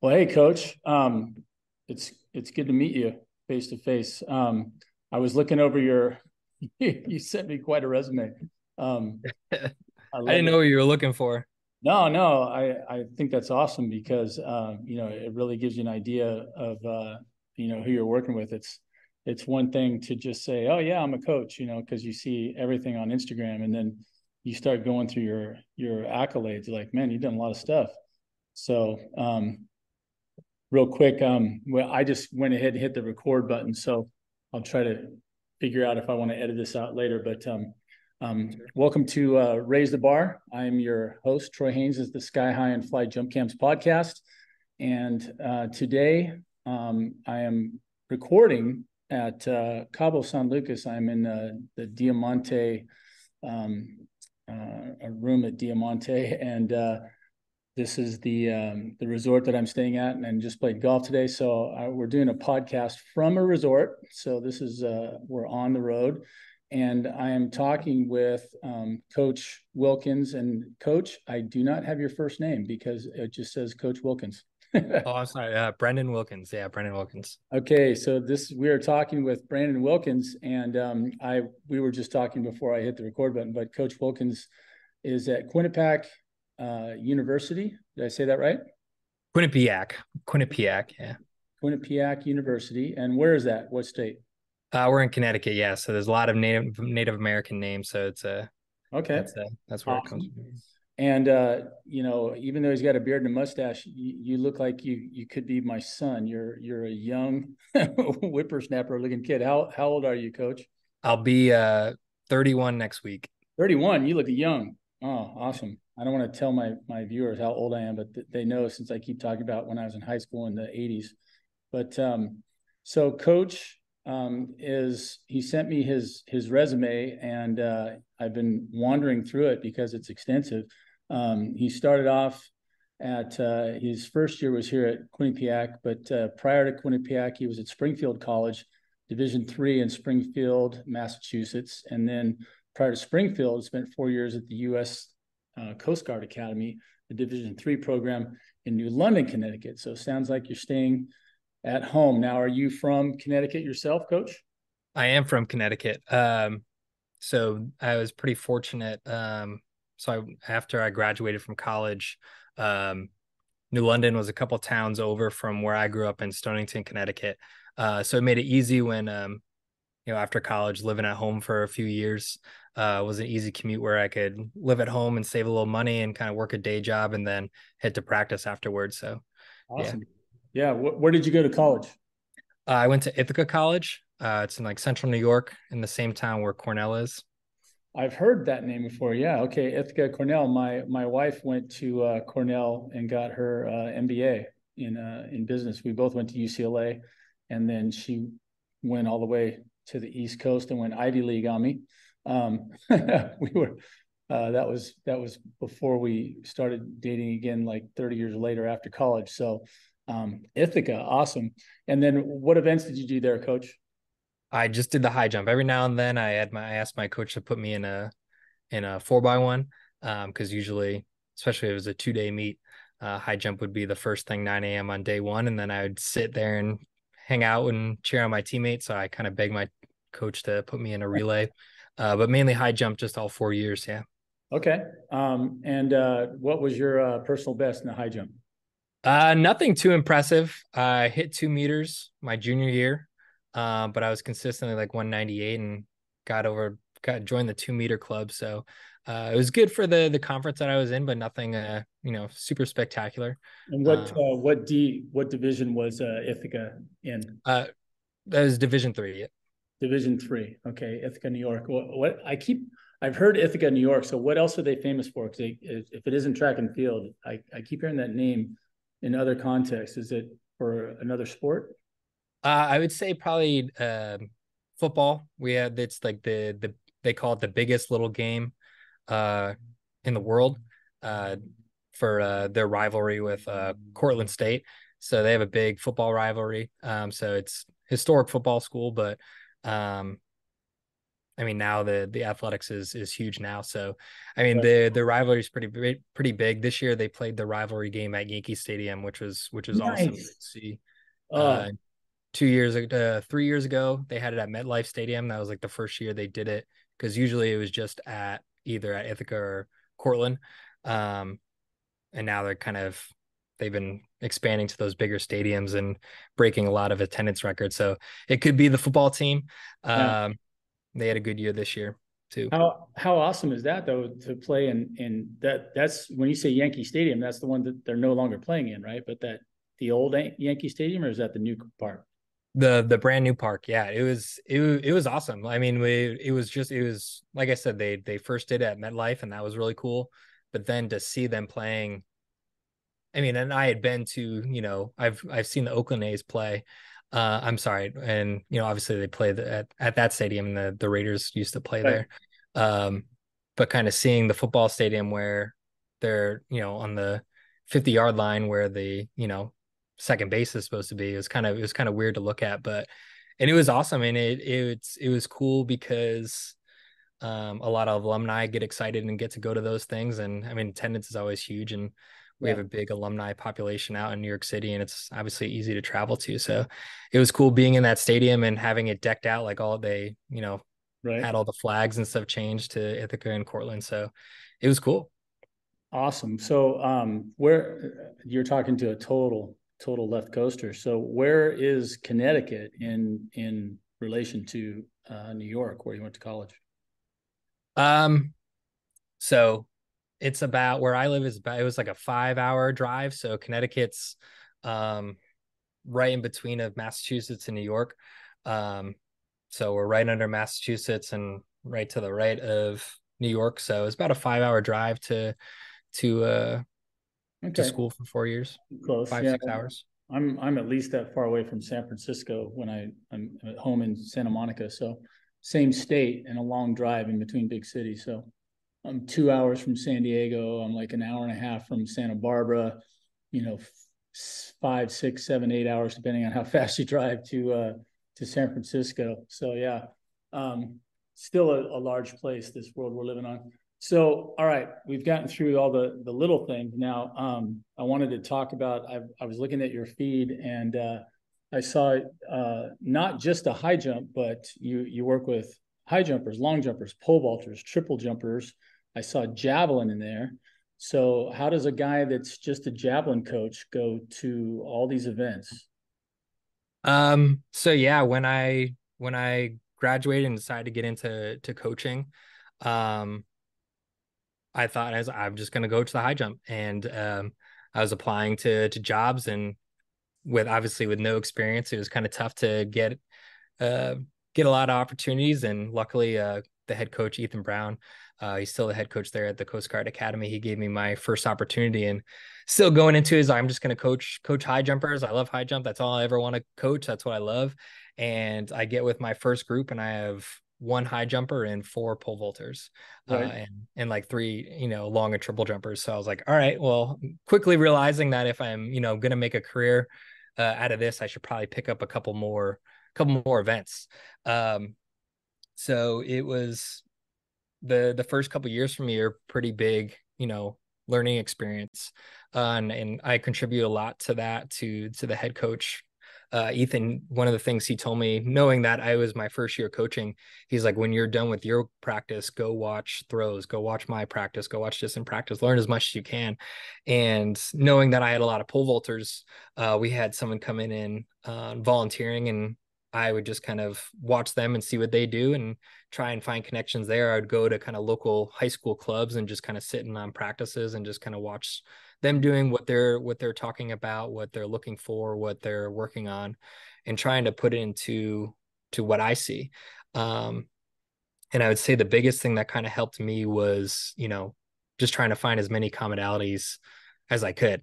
Well, hey, Coach. Um, it's it's good to meet you face to face. Um, I was looking over your. you sent me quite a resume. Um, I, I didn't it. know what you were looking for. No, no, I I think that's awesome because um, you know it really gives you an idea of uh, you know who you're working with. It's it's one thing to just say, oh yeah, I'm a coach, you know, because you see everything on Instagram, and then you start going through your your accolades. You're like, man, you've done a lot of stuff. So um, real quick, um, well, I just went ahead and hit the record button, so I'll try to figure out if I want to edit this out later. But um, um, welcome to uh, Raise the Bar. I'm your host, Troy Haynes, is the Sky High and Fly Jump Camps podcast, and uh, today um, I am recording at uh, Cabo San Lucas. I'm in uh, the Diamante um, uh, a room at Diamante, and uh, this is the um, the resort that I'm staying at, and, and just played golf today. So uh, we're doing a podcast from a resort. So this is uh, we're on the road, and I am talking with um, Coach Wilkins. And Coach, I do not have your first name because it just says Coach Wilkins. oh, I'm sorry, uh, Brendan Wilkins. Yeah, Brendan Wilkins. Okay, so this we are talking with Brendan Wilkins, and um, I we were just talking before I hit the record button, but Coach Wilkins is at Quinnipiac uh, University. Did I say that right? Quinnipiac. Quinnipiac, yeah. Quinnipiac University. And where is that? What state? Uh, we're in Connecticut, yeah. So there's a lot of Native Native American names. So it's a okay. That's, a, that's where awesome. it comes from. And uh, you know, even though he's got a beard and a mustache, you, you look like you you could be my son. You're you're a young whippersnapper looking kid. How how old are you, Coach? I'll be uh 31 next week. 31. You look young. Oh, awesome. I don't want to tell my my viewers how old I am, but th- they know since I keep talking about when I was in high school in the 80s. But um, so coach um, is he sent me his his resume and uh, I've been wandering through it because it's extensive. Um, he started off at uh, his first year was here at Quinnipiac, but uh, prior to Quinnipiac, he was at Springfield College, Division three in Springfield, Massachusetts, and then prior to Springfield, spent four years at the U.S uh, Coast Guard Academy, the Division three program in New London, Connecticut. So it sounds like you're staying at home. Now, are you from Connecticut yourself, Coach? I am from Connecticut. Um, so I was pretty fortunate. Um, so I, after I graduated from college, um, New London was a couple towns over from where I grew up in Stonington, Connecticut. Uh, so it made it easy when, um, you know, after college, living at home for a few years, uh, was an easy commute where I could live at home and save a little money and kind of work a day job and then head to practice afterwards. So, awesome. Yeah. yeah. Where did you go to college? Uh, I went to Ithaca College. Uh, it's in like central New York in the same town where Cornell is. I've heard that name before. Yeah. Okay. Ithaca Cornell. My my wife went to uh, Cornell and got her uh, MBA in uh, in business. We both went to UCLA, and then she went all the way to the East Coast and went Ivy League on me. Um, we were uh, that was that was before we started dating again, like 30 years later after college. So um, Ithaca, awesome. And then what events did you do there, Coach? I just did the high jump. Every now and then, I had my I asked my coach to put me in a in a four by one because um, usually, especially if it was a two day meet, uh, high jump would be the first thing 9 a.m. on day one, and then I would sit there and hang out and cheer on my teammates. So I kind of begged my coach to put me in a relay uh, but mainly high jump just all four years. Yeah. Okay. Um, and uh, what was your uh, personal best in the high jump? Uh, nothing too impressive. I hit two meters my junior year, uh, but I was consistently like 198 and got over, got joined the two meter club. So uh, it was good for the the conference that I was in, but nothing, uh, you know, super spectacular. And what uh, uh what D what division was uh, Ithaca in? Uh, that was Division three. Division three. Okay, Ithaca, New York. What, what, I keep I've heard Ithaca, New York. So what else are they famous for? Because if it isn't track and field, I, I keep hearing that name in other contexts. Is it for another sport? Uh, I would say probably uh, football. We have it's like the the they call it the biggest little game uh, in the world uh, for uh, their rivalry with uh, Cortland State. So they have a big football rivalry. Um, so it's historic football school, but um, I mean, now the the athletics is is huge now. So, I mean, the the rivalry is pretty pretty big. This year they played the rivalry game at Yankee Stadium, which was which was nice. awesome to see. Oh. Uh, two years uh, three years ago they had it at MetLife Stadium. That was like the first year they did it because usually it was just at either at Ithaca or Cortland. Um, and now they're kind of they've been expanding to those bigger stadiums and breaking a lot of attendance records. So it could be the football team. Yeah. Um, they had a good year this year too. How how awesome is that though to play in in that that's when you say Yankee Stadium, that's the one that they're no longer playing in, right? But that the old Yankee Stadium or is that the new park? The the brand new park, yeah, it was it it was awesome. I mean, we it was just it was like I said, they they first did it at MetLife, and that was really cool. But then to see them playing, I mean, and I had been to you know I've I've seen the Oakland A's play, uh, I'm sorry, and you know, obviously they play the, at at that stadium. The the Raiders used to play right. there, um, but kind of seeing the football stadium where they're you know on the 50 yard line where the you know second base is supposed to be. It was kind of it was kind of weird to look at, but and it was awesome, and it it's it was cool because um, a lot of alumni get excited and get to go to those things, and I mean attendance is always huge, and we yeah. have a big alumni population out in New York City, and it's obviously easy to travel to. So it was cool being in that stadium and having it decked out like all they, you know, right. had all the flags and stuff changed to Ithaca and Cortland. So it was cool. Awesome. So um, where you're talking to a total total left coaster. So where is Connecticut in in relation to uh, New York, where you went to college? Um, so it's about where I live is about it was like a five hour drive. So Connecticut's um right in between of Massachusetts and New York. Um so we're right under Massachusetts and right to the right of New York. So it's about a five hour drive to to uh okay. to school for four years. Close. Five, yeah. six hours. I'm I'm at least that far away from San Francisco when I, I'm at home in Santa Monica. So same state and a long drive in between big cities. So I'm two hours from San Diego. I'm like an hour and a half from Santa Barbara. You know, five, six, seven, eight hours, depending on how fast you drive to uh, to San Francisco. So yeah, um, still a, a large place. This world we're living on. So all right, we've gotten through all the the little things. Now um, I wanted to talk about. I, I was looking at your feed and uh, I saw uh, not just a high jump, but you you work with high jumpers, long jumpers, pole vaulters, triple jumpers. I saw javelin in there. So how does a guy that's just a javelin coach go to all these events? Um so yeah, when I when I graduated and decided to get into to coaching, um I thought as I'm just going to go to the high jump and um I was applying to to jobs and with obviously with no experience, it was kind of tough to get uh get a lot of opportunities. And luckily, uh, the head coach Ethan Brown, uh, he's still the head coach there at the Coast Guard Academy. He gave me my first opportunity, and still going into is I'm just going to coach coach high jumpers. I love high jump. That's all I ever want to coach. That's what I love. And I get with my first group, and I have one high jumper and four pole vaulters uh, right. uh, and and like three you know long and triple jumpers so i was like all right well quickly realizing that if i'm you know going to make a career uh, out of this i should probably pick up a couple more couple more events. Um, so it was the the first couple years for me are pretty big, you know, learning experience, uh, and and I contribute a lot to that to to the head coach. Uh, Ethan, one of the things he told me, knowing that I was my first year coaching, he's like, when you're done with your practice, go watch throws, go watch my practice, go watch this in practice, learn as much as you can. And knowing that I had a lot of pole vaulters, uh, we had someone come in and uh, volunteering and I would just kind of watch them and see what they do and try and find connections there. I would go to kind of local high school clubs and just kind of sit in on practices and just kind of watch them doing what they're what they're talking about, what they're looking for, what they're working on, and trying to put it into to what I see. Um, and I would say the biggest thing that kind of helped me was, you know, just trying to find as many commonalities as I could.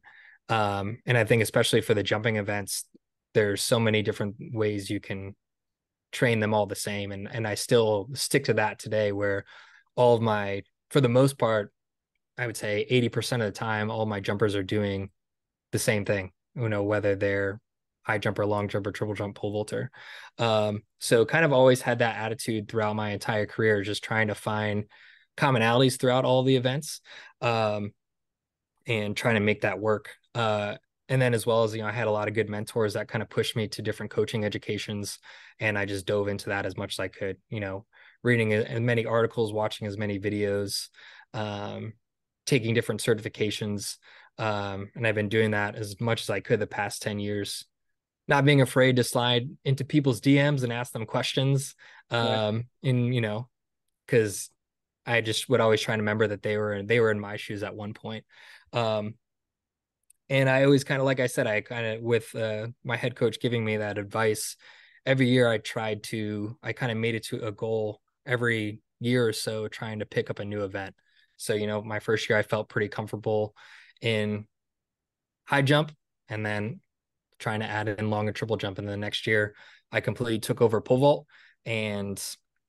Um, and I think especially for the jumping events, there's so many different ways you can train them all the same and and I still stick to that today where all of my for the most part I would say 80% of the time all my jumpers are doing the same thing you know whether they're high jumper, long jumper, triple jump, pole vaulter. Um, so kind of always had that attitude throughout my entire career, just trying to find commonalities throughout all the events um, and trying to make that work. Uh, and then as well as you know, I had a lot of good mentors that kind of pushed me to different coaching educations, and I just dove into that as much as I could. You know, reading as many articles, watching as many videos, um, taking different certifications. Um, and I've been doing that as much as I could the past 10 years. Not being afraid to slide into people's DMs and ask them questions. Um, yeah. in, you know, because I just would always try to remember that they were they were in my shoes at one point. Um, and I always kind of like I said, I kind of with uh, my head coach giving me that advice every year. I tried to I kind of made it to a goal every year or so, trying to pick up a new event. So you know, my first year I felt pretty comfortable in high jump, and then trying to add in long and triple jump. And then the next year, I completely took over pole vault, and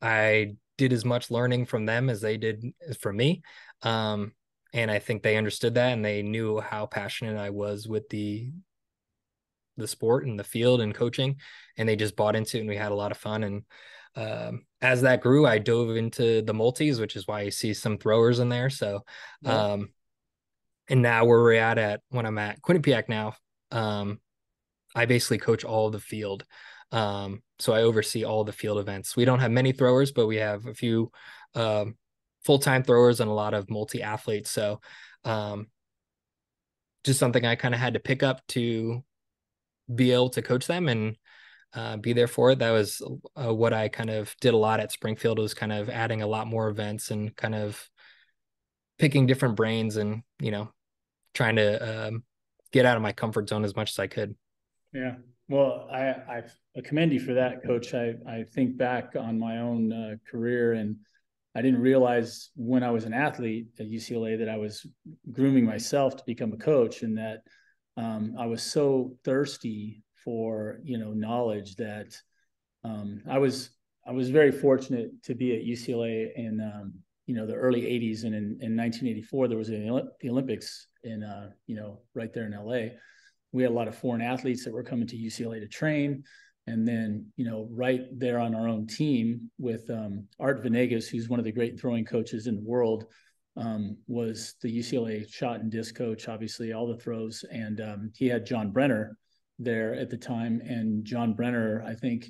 I did as much learning from them as they did from me. Um, and I think they understood that and they knew how passionate I was with the the sport and the field and coaching, and they just bought into it and we had a lot of fun. And um, as that grew, I dove into the multis, which is why you see some throwers in there. So, yeah. um, and now where we're at at when I'm at Quinnipiac now, um, I basically coach all the field. Um, so I oversee all the field events. We don't have many throwers, but we have a few um, full-time throwers and a lot of multi-athletes. So um, just something I kind of had to pick up to be able to coach them and uh, be there for it. That was uh, what I kind of did a lot at Springfield was kind of adding a lot more events and kind of picking different brains and, you know, trying to um, get out of my comfort zone as much as I could. Yeah. Well, I, I commend you for that, Coach. I, I think back on my own uh, career, and I didn't realize when I was an athlete at UCLA that I was grooming myself to become a coach, and that um, I was so thirsty for you know knowledge that um, I was I was very fortunate to be at UCLA in um, you know the early '80s, and in, in 1984 there was the Olympics in uh, you know right there in LA we had a lot of foreign athletes that were coming to UCLA to train. And then, you know, right there on our own team with um, Art Venegas, who's one of the great throwing coaches in the world, um, was the UCLA shot and disc coach, obviously, all the throws. And um, he had John Brenner there at the time. And John Brenner, I think,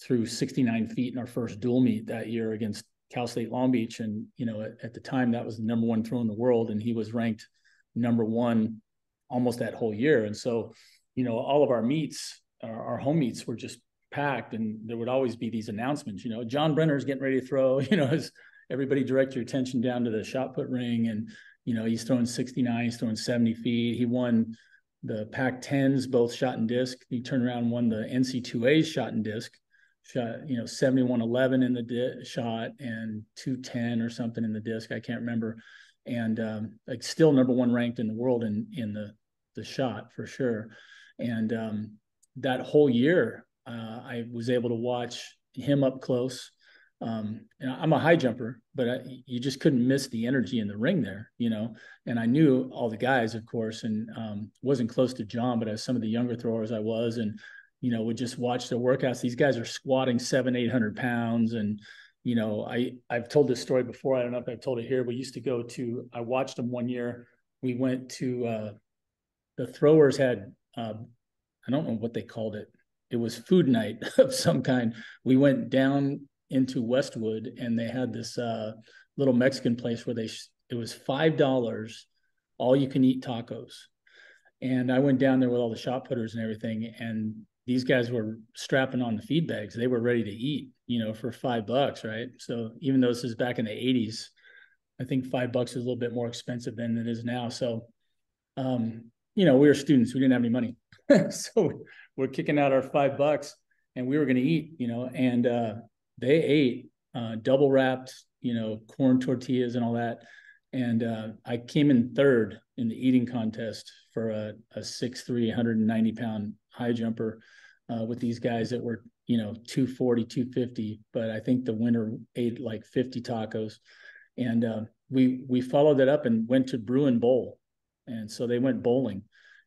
threw 69 feet in our first dual meet that year against Cal State Long Beach. And, you know, at, at the time, that was the number one throw in the world. And he was ranked number one almost that whole year. And so, you know, all of our meets, our, our home meets were just packed and there would always be these announcements, you know, John Brenner's getting ready to throw, you know, as everybody direct your attention down to the shot put ring. And, you know, he's throwing 69, he's throwing 70 feet. He won the Pac 10s, both shot and disc. He turned around and won the NC2A shot and disc, shot, you know, 71 11 in the di- shot and 210 or something in the disc. I can't remember. And um, like still number one ranked in the world in in the the shot for sure. And um, that whole year, uh, I was able to watch him up close. Um, I'm a high jumper, but I, you just couldn't miss the energy in the ring there, you know. And I knew all the guys, of course, and um, wasn't close to John, but as some of the younger throwers I was, and you know, would just watch their workouts. These guys are squatting seven, eight hundred pounds, and you know, I I've told this story before. I don't know if I've told it here. We used to go to. I watched them one year. We went to uh, the throwers had uh, I don't know what they called it. It was food night of some kind. We went down into Westwood and they had this uh, little Mexican place where they it was five dollars, all you can eat tacos. And I went down there with all the shot putters and everything, and these guys were strapping on the feed bags. They were ready to eat, you know, for five bucks, right? So even though this is back in the '80s, I think five bucks is a little bit more expensive than it is now. So um, you know, we were students, we didn't have any money. so we're kicking out our five bucks and we were going to eat, you know, and uh, they ate uh, double wrapped, you know, corn tortillas and all that. And uh, I came in third in the eating contest for a, a 6'3, 190 pound high jumper uh, with these guys that were, you know, 240, 250. But I think the winner ate like 50 tacos. And uh, we we followed that up and went to Bruin Bowl and so they went bowling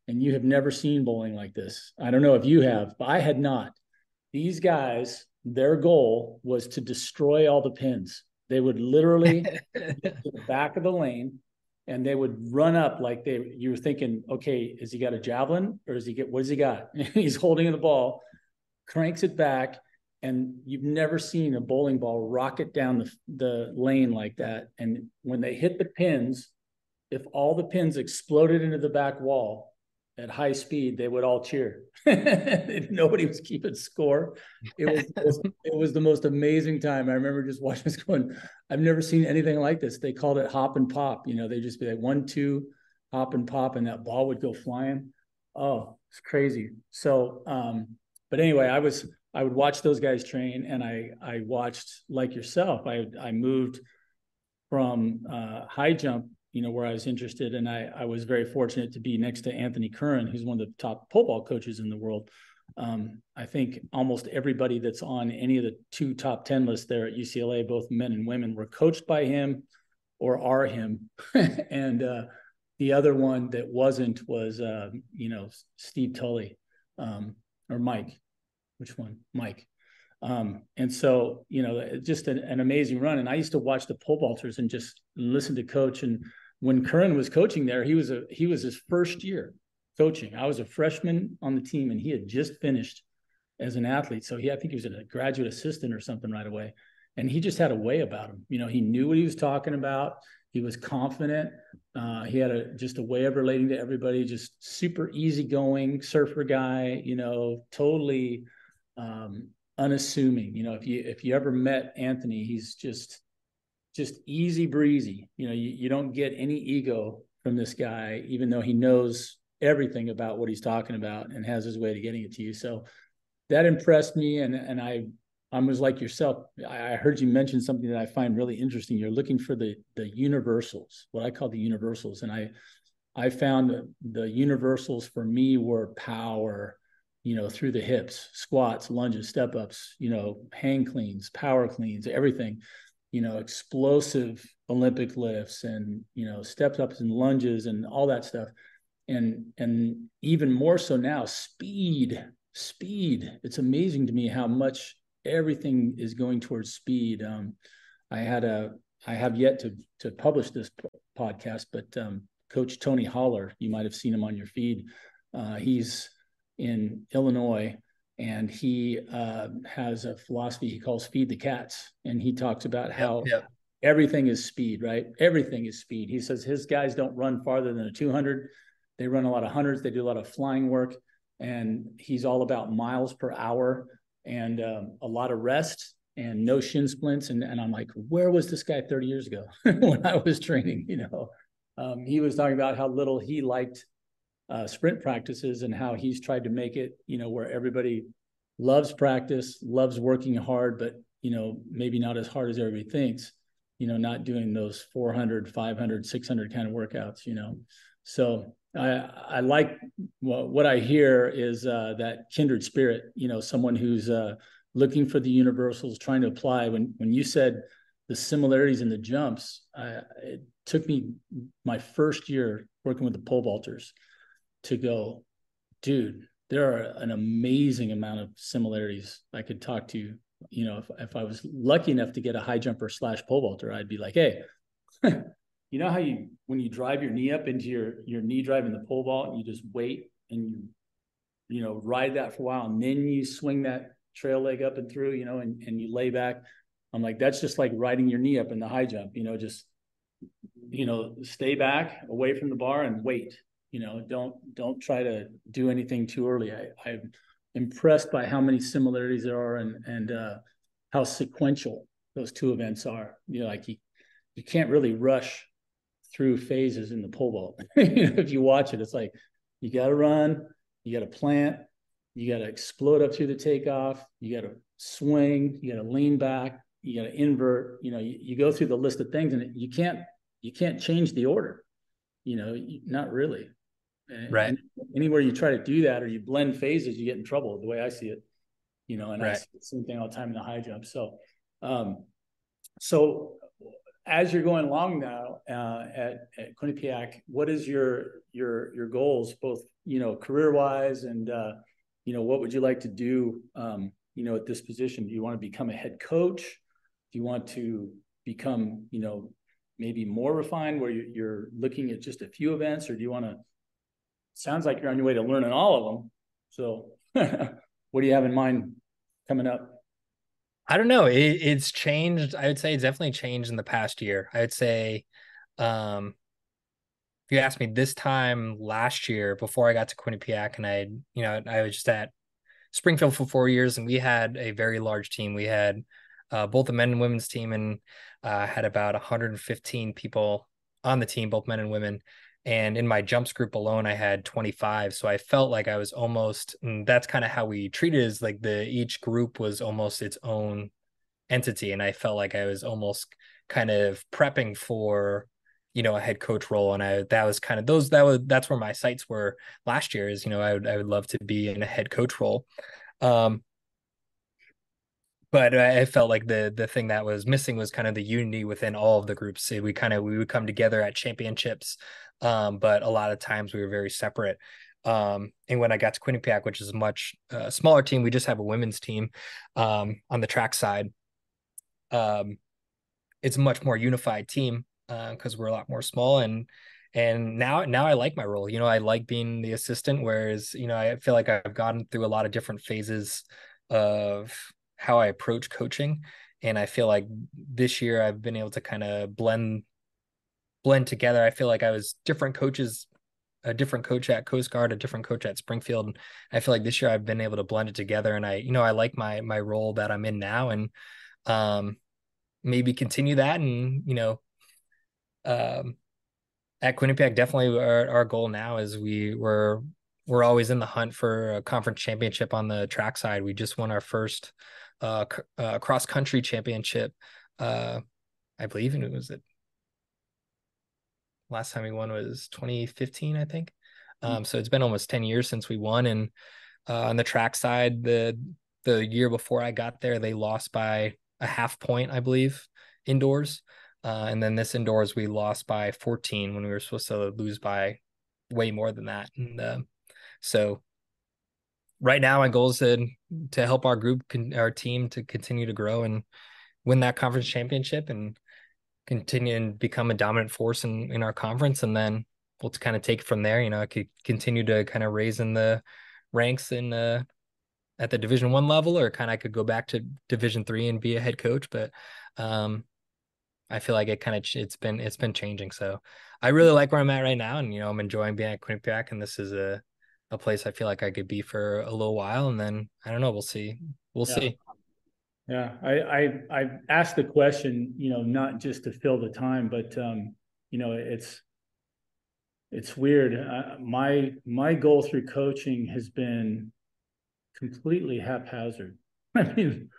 and you have never seen bowling like this. I don't know if you have, but I had not. These guys, their goal was to destroy all the pins. They would literally get to the back of the lane and they would run up like they you were thinking, okay, has he got a javelin or does he get what does he got? He's holding the ball, cranks it back, and you've never seen a bowling ball rocket down the, the lane like that. And when they hit the pins, if all the pins exploded into the back wall, at high speed, they would all cheer. Nobody was keeping score. It was, it was, the most amazing time. I remember just watching this going. I've never seen anything like this. They called it hop and pop. You know, they just be like one, two, hop and pop, and that ball would go flying. Oh, it's crazy. So, um, but anyway, I was I would watch those guys train, and I I watched like yourself. I I moved from uh, high jump you know, where I was interested. And I, I was very fortunate to be next to Anthony Curran, who's one of the top pole vault coaches in the world. Um, I think almost everybody that's on any of the two top 10 lists there at UCLA, both men and women, were coached by him or are him. and uh, the other one that wasn't was, uh, you know, Steve Tully um, or Mike. Which one? Mike. Um, and so, you know, just an, an, amazing run. And I used to watch the pole vaulters and just listen to coach and when Curran was coaching there, he was a he was his first year coaching. I was a freshman on the team, and he had just finished as an athlete. So he, I think he was a graduate assistant or something right away. And he just had a way about him. You know, he knew what he was talking about. He was confident. Uh, he had a just a way of relating to everybody. Just super easygoing surfer guy. You know, totally um, unassuming. You know, if you if you ever met Anthony, he's just just easy breezy. You know, you, you don't get any ego from this guy, even though he knows everything about what he's talking about and has his way to getting it to you. So that impressed me. And, and I, I was like yourself. I heard you mention something that I find really interesting. You're looking for the, the universals, what I call the universals. And I, I found the universals for me were power, you know, through the hips, squats, lunges, step ups, you know, hang cleans, power cleans, everything you know, explosive Olympic lifts and, you know, steps ups and lunges and all that stuff. And and even more so now, speed, speed. It's amazing to me how much everything is going towards speed. Um, I had a I have yet to to publish this podcast, but um, Coach Tony Holler, you might have seen him on your feed. Uh, he's in Illinois and he uh, has a philosophy he calls feed the cats and he talks about how yep, yep. everything is speed right? Everything is speed. He says his guys don't run farther than a 200 they run a lot of hundreds. They do a lot of flying work and he's all about miles per hour and um, a lot of rest and no shin splints. And, and i'm like where was this guy 30 years ago when i was training? You know? Um, he was talking about how little he liked uh, sprint practices and how he's tried to make it, you know, where everybody loves practice, loves working hard, but, you know, maybe not as hard as everybody thinks, you know, not doing those 400, 500, 600 kind of workouts, you know. So I, I like well, what I hear is uh, that kindred spirit, you know, someone who's uh, looking for the universals, trying to apply. When when you said the similarities in the jumps, I, it took me my first year working with the pole vaulters to go, dude, there are an amazing amount of similarities. I could talk to you. You know, if, if I was lucky enough to get a high jumper slash pole vaulter, I'd be like, hey, you know how you when you drive your knee up into your your knee drive in the pole vault and you just wait and you you know ride that for a while and then you swing that trail leg up and through, you know, and, and you lay back. I'm like, that's just like riding your knee up in the high jump, you know, just you know, stay back away from the bar and wait you know don't don't try to do anything too early. I i'm impressed by how many similarities there are and and uh, how sequential those two events are. You know like you you can't really rush through phases in the pole vault. You know, if you watch it it's like you got to run you got to plant you got to explode up through the takeoff you got to swing you got to lean back you got to invert. You know you, you go through the list of things and you can't you can't change the order. You know not really right. And anywhere you try to do that or you blend phases, you get in trouble. The way I see it, you know, and right. I see the same thing all the time in the high jump. So, um, so as you're going along now uh, at, at Quinnipiac, what is your your your goals, both you know career wise and uh, you know what would you like to do? Um, you know, at this position, do you want to become a head coach? Do you want to become you know maybe more refined, where you're looking at just a few events, or do you want to? Sounds like you're on your way to learning all of them. So, what do you have in mind coming up? I don't know. It, it's changed. I would say it's definitely changed in the past year. I would say, um, if you asked me this time last year before I got to Quinnipiac, and I, you know, I was just at Springfield for four years, and we had a very large team. We had uh, both the men and women's team, and uh, had about 115 people on the team, both men and women. And in my jumps group alone, I had 25. So I felt like I was almost, that's kind of how we treated it is like the each group was almost its own entity. And I felt like I was almost kind of prepping for, you know, a head coach role. And I that was kind of those that was that's where my sights were last year is, you know, I would I would love to be in a head coach role. Um, but I felt like the the thing that was missing was kind of the unity within all of the groups. We kind of we would come together at championships, um, but a lot of times we were very separate. Um, and when I got to Quinnipiac, which is a much uh, smaller team, we just have a women's team um, on the track side. Um, it's a much more unified team because uh, we're a lot more small and and now now I like my role. You know, I like being the assistant, whereas you know I feel like I've gone through a lot of different phases of how I approach coaching. And I feel like this year I've been able to kind of blend blend together. I feel like I was different coaches, a different coach at Coast Guard, a different coach at Springfield. I feel like this year I've been able to blend it together. And I, you know, I like my my role that I'm in now and um maybe continue that and, you know, um at Quinnipiac, definitely our, our goal now is we were we're always in the hunt for a conference championship on the track side. We just won our first uh, uh, cross country championship. Uh, I believe, and it was it. Last time we won was 2015, I think. Hmm. Um, so it's been almost 10 years since we won. And uh, on the track side, the the year before I got there, they lost by a half point, I believe, indoors. Uh, and then this indoors, we lost by 14 when we were supposed to lose by way more than that. And uh, so right now my goal is to to help our group our team to continue to grow and win that conference championship and continue and become a dominant force in in our conference and then we'll kind of take it from there you know i could continue to kind of raise in the ranks in uh at the division one level or kind of i could go back to division three and be a head coach but um i feel like it kind of it's been it's been changing so i really like where i'm at right now and you know i'm enjoying being at quinnipiac and this is a a place I feel like I could be for a little while, and then I don't know. We'll see. We'll yeah. see. Yeah, I, I I asked the question, you know, not just to fill the time, but um, you know, it's it's weird. Uh, my my goal through coaching has been completely haphazard. I mean,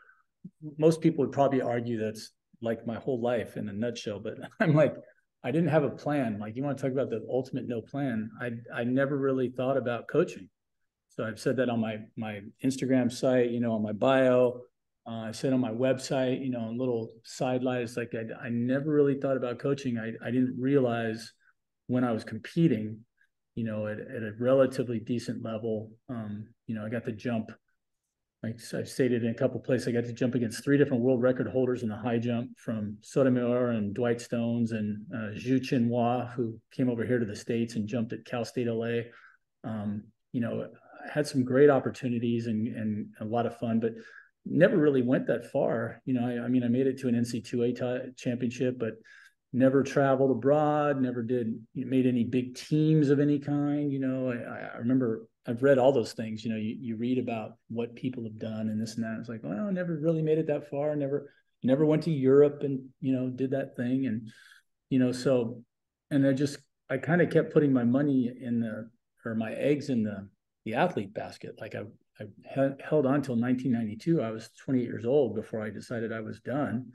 most people would probably argue that's like my whole life in a nutshell, but I'm like, I didn't have a plan. Like you want to talk about the ultimate no plan. I I never really thought about coaching. So I've said that on my my Instagram site, you know, on my bio. Uh, I said on my website, you know, a little sidelight. It's like I, I never really thought about coaching. I, I didn't realize when I was competing, you know, at, at a relatively decent level, um, you know, I got to jump like I've stated in a couple places, I got to jump against three different world record holders in the high jump from Sotomayor and Dwight Stones and uh, Zhu Jianhua, who came over here to the States and jumped at Cal State LA. Um, you know, I had some great opportunities and, and a lot of fun, but never really went that far. You know, I, I mean, I made it to an NC2A t- championship, but never traveled abroad, never did made any big teams of any kind. You know, I, I remember I've read all those things. You know, you, you read about what people have done and this and that. It's like, well, I never really made it that far. Never, never went to Europe and you know did that thing. And you know, so and I just I kind of kept putting my money in the or my eggs in the the athlete basket. Like I I held on till 1992. I was 28 years old before I decided I was done.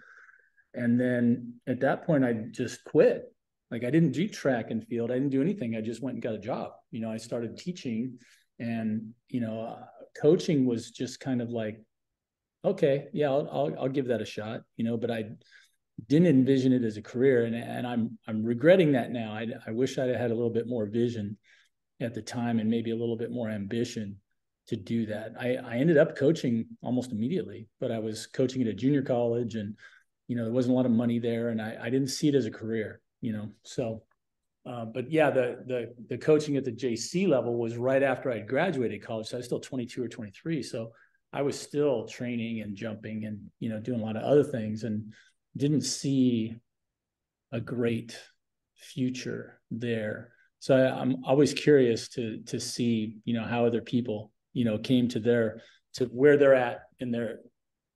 And then at that point, I just quit. Like I didn't do track and field. I didn't do anything. I just went and got a job. You know, I started teaching and you know uh, coaching was just kind of like okay yeah I'll, I'll, I'll give that a shot you know but i didn't envision it as a career, and and I'm I'm regretting that now. I I wish I'd had a little bit more vision at the time and maybe a little bit more ambition to do that. I I ended up coaching almost immediately, but I was coaching at a junior college, and you know there wasn't a lot of money there, and I I didn't see it as a career. You know, so. Uh, but yeah, the the the coaching at the JC level was right after I graduated college. So I was still 22 or 23. So I was still training and jumping and you know doing a lot of other things and didn't see a great future there. So I, am always curious to to see you know how other people you know came to their to where they're at in their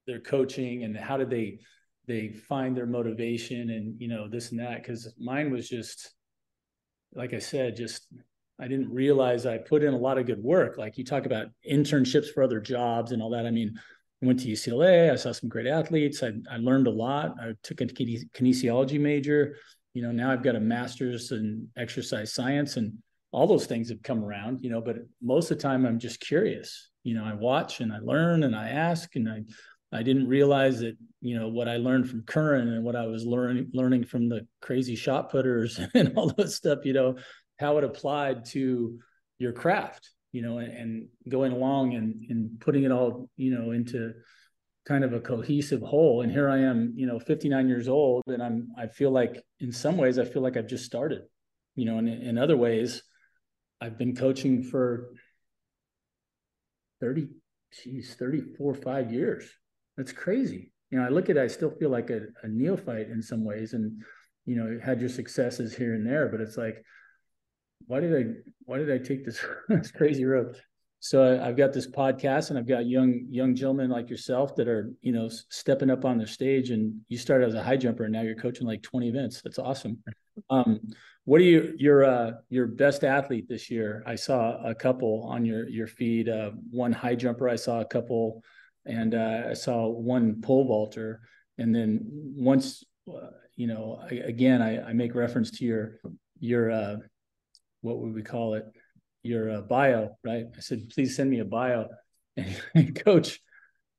their coaching and how did they they find their motivation and you know this and that because mine was just like I said just I didn't realize I put in a lot of good work. Like you talk about internships for other jobs and all that. I mean, I went to UCLA. I saw some great athletes. I, I learned a lot. I took a kinesiology major. You know, now I've got a master's in exercise science and all those things have come around, you know, but most of the time I'm just curious. You know, I watch and I learn and I ask and I I didn't realize that, you know, what I learned from Curran and what I was learning learning from the crazy shot putters and all that stuff, you know, how it applied to your craft, you know, and, and going along and, and putting it all, you know, into kind of a cohesive whole. And here I am, you know, 59 years old, and I'm I feel like in some ways I feel like I've just started, you know, and in other ways, I've been coaching for 30, geez, 34, five years. That's crazy. You know, I look at it, I still feel like a, a neophyte in some ways, and you know, had your successes here and there, but it's like why did I why did I take this, this crazy road? So I, have got this podcast, and I've got young young gentlemen like yourself that are you know stepping up on the stage. And you started as a high jumper, and now you're coaching like 20 events. That's awesome. Um, what are you your uh, your best athlete this year? I saw a couple on your your feed. Uh, one high jumper, I saw a couple, and uh, I saw one pole vaulter. And then once, uh, you know, I, again, I, I make reference to your your uh, what would we call it? Your uh, bio, right? I said, please send me a bio. And Coach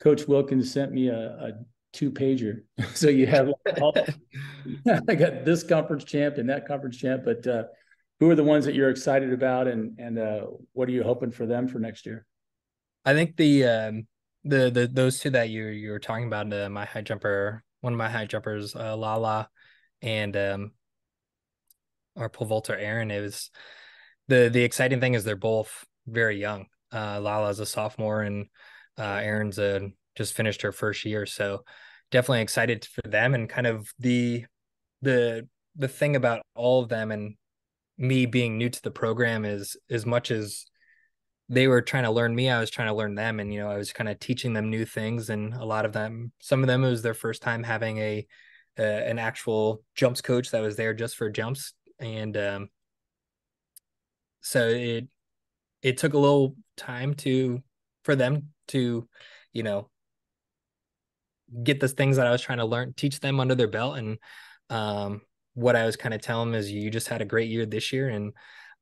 Coach Wilkins sent me a, a two pager. so you have all, I got this conference champ and that conference champ, but uh, who are the ones that you're excited about and and uh, what are you hoping for them for next year? I think the um, the the those two that you you were talking about, uh, my high jumper, one of my high jumpers, uh, Lala, and um, our pole vaulter Aaron. It was the the exciting thing is they're both very young. Uh, Lala's a sophomore and uh, Aaron's a, just finished her first year, so definitely excited for them and kind of the the the thing about all of them and me being new to the program is as much as they were trying to learn me i was trying to learn them. And you know i was kind of teaching them new things. And a lot of them some of them it was their first time having a, a an actual jumps coach that was there just for jumps. And um, so it it took a little time to for them to you know get the things that I was trying to learn teach them under their belt. And um, what I was kind of telling them is you just had a great year this year and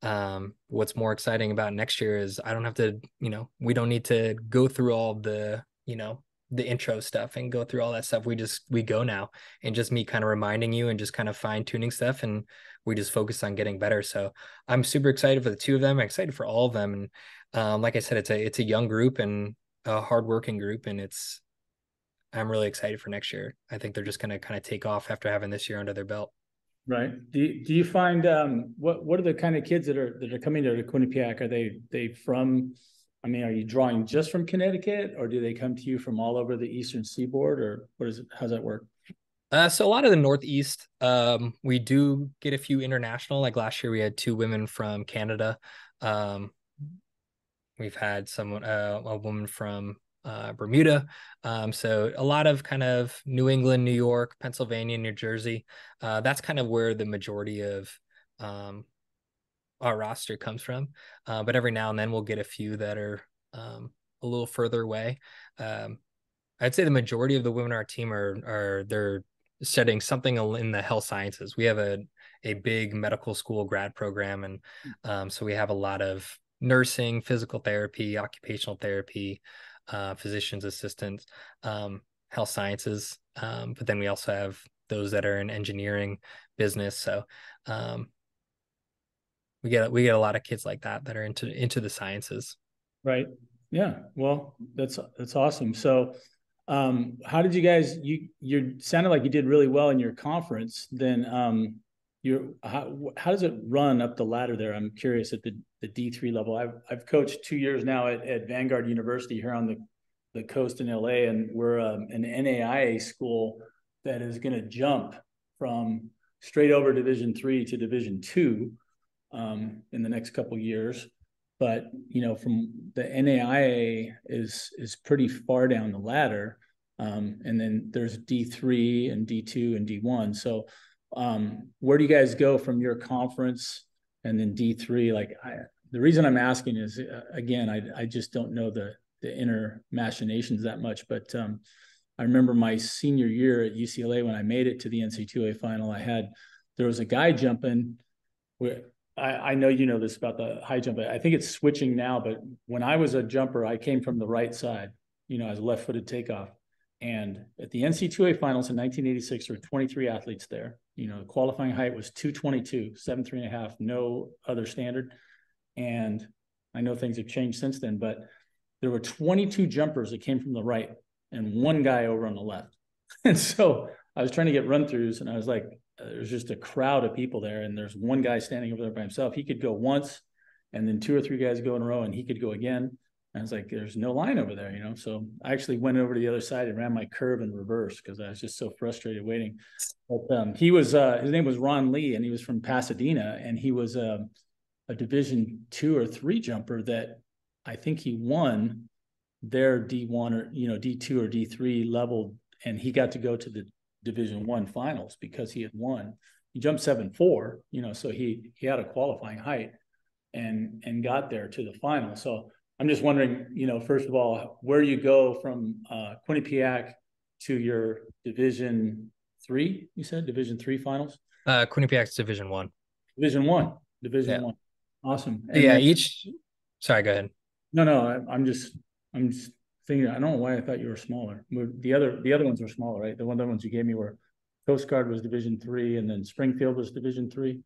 um, what's more exciting about next year is I don't have to you know we don't need to go through all the you know the intro stuff and go through all that stuff we just we go now. And just me kind of reminding you and just kind of fine tuning stuff and we just focus on getting better. So i'm super excited for the two of them. I'm excited for all of them. And um, like i said it's a it's a young group and a hardworking group and it's i'm really excited for next year. I think they're just going to kind of take off after having this year under their belt. Right. Do you, do you find um what what are the kind of kids that are that are coming to quinnipiac? Are they they from I mean, are you drawing just from Connecticut, or do they come to you from all over the eastern seaboard, or what is it? How's that work? Uh, so a lot of the Northeast, um, we do get a few international. Like last year, we had two women from Canada. Um, we've had someone, uh, a woman from uh, Bermuda. Um, so a lot of kind of New England, New York, Pennsylvania, New Jersey. Uh, that's kind of where the majority of um, our roster comes from. Uh, but every now and then we'll get a few that are um, a little further away. Um, I'd say the majority of the women on our team are are they're studying something in the health sciences. We have a a big medical school grad program, and um, so we have a lot of nursing, physical therapy, occupational therapy, uh, physician's assistants, um, health sciences. Um, but then we also have those that are in engineering business. So um, we get we get a lot of kids like that that are into into the sciences. Right. Yeah. Well, that's that's awesome. So um, how did you guys you you sounded like you did really well in your conference then um you how, how does it run up the ladder there i'm curious at the the d3 level i've i've coached two years now at, at vanguard university here on the the coast in la and we're um, an naia school that is going to jump from straight over division three to division two um, in the next couple years. But you know from the NAIA is is pretty far down the ladder. Um, and then there's D3 and D2 and D1 so um, where do you guys go from your conference and then D3 like I, the reason I'm asking is uh, again I I just don't know the the inner machinations that much. But um, I remember my senior year at UCLA when I made it to the NC2A final I had there was a guy jumping where I, I know you know this about the high jump. but I think it's switching now, but when I was a jumper, I came from the right side, you know, as a left-footed takeoff. And at the NC2A finals in 1986, there were 23 athletes there. You know, the qualifying height was 222, seven, three and a half, no other standard. And I know things have changed since then, but there were 22 jumpers that came from the right and one guy over on the left. And so I was trying to get run throughs and I was like, there's just a crowd of people there, and there's one guy standing over there by himself. He could go once, and then two or three guys go in a row, and he could go again. And I was like, there's no line over there, you know. So I actually went over to the other side and ran my curve in reverse because I was just so frustrated waiting. But um, he was uh, his name was Ron Lee, and he was from Pasadena, and he was um, a Division two or three jumper that I think he won their D one or you know D two or D three level, and he got to go to the Division One finals because he had won. He jumped seven four, you know, so he he had a qualifying height and and got there to the final. So I'm just wondering, you know, first of all, where you go from uh, Quinnipiac to your Division Three? You said Division Three finals. Uh, Quinnipiac's Division One. Division One. Division yeah. One. Awesome. And yeah. Then, each. Sorry. Go ahead. No, no. I, I'm just. I'm just thing. I don't know why I thought you were smaller. The other the other ones were smaller, right? The one the ones you gave me were Coast Guard was Division three, and then Springfield was Division three.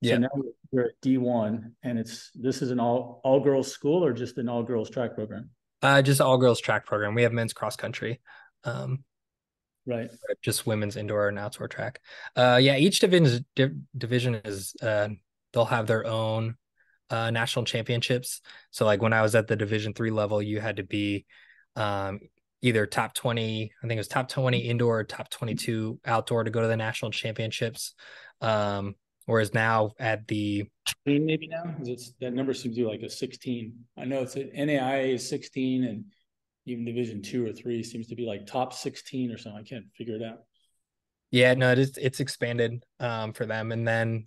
Yeah. So now we're at D one, and it's this is an all all girls school or just an all girls track program. Uh, just all girls track program. We have men's cross country. Um, right. Just women's indoor and outdoor track. Uh, yeah. Each division division is uh, they'll have their own uh, national championships. So like when I was at the Division three level, you had to be um, either top 20, I think it was top 20 indoor, top 22 outdoor to go to the national championships. Um, whereas now at the maybe now it's that number seems to be like a 16. I know it's an NAIA is 16 and even division two or three seems to be like top 16 or something. I can't figure it out. Yeah, no, it is it's expanded um, for them. And then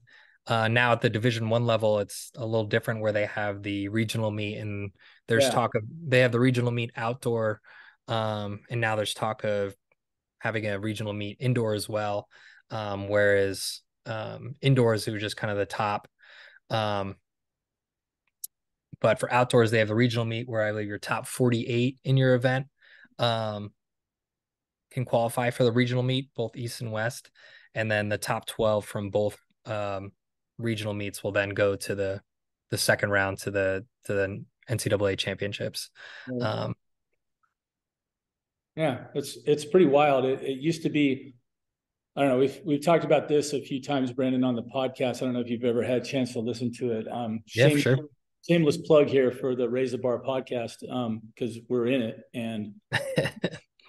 uh, now at the division one level it's a little different where they have the regional meet and there's yeah. talk of they have the regional meet outdoor um, and now there's talk of having a regional meet indoor as well um, whereas um, indoors it was just kind of the top um, but for outdoors they have the regional meet where i believe your top 48 in your event um, can qualify for the regional meet both east and west and then the top 12 from both um, regional meets will then go to the the second round to the to the NCAA championships. Um, yeah, it's it's pretty wild. It, it used to be, I don't know. We've we've talked about this a few times, Brendan, on the podcast. I don't know if you've ever had a chance to listen to it. Um, yeah, sure. Shameless plug here for the Raise the Bar podcast because um, we're in it and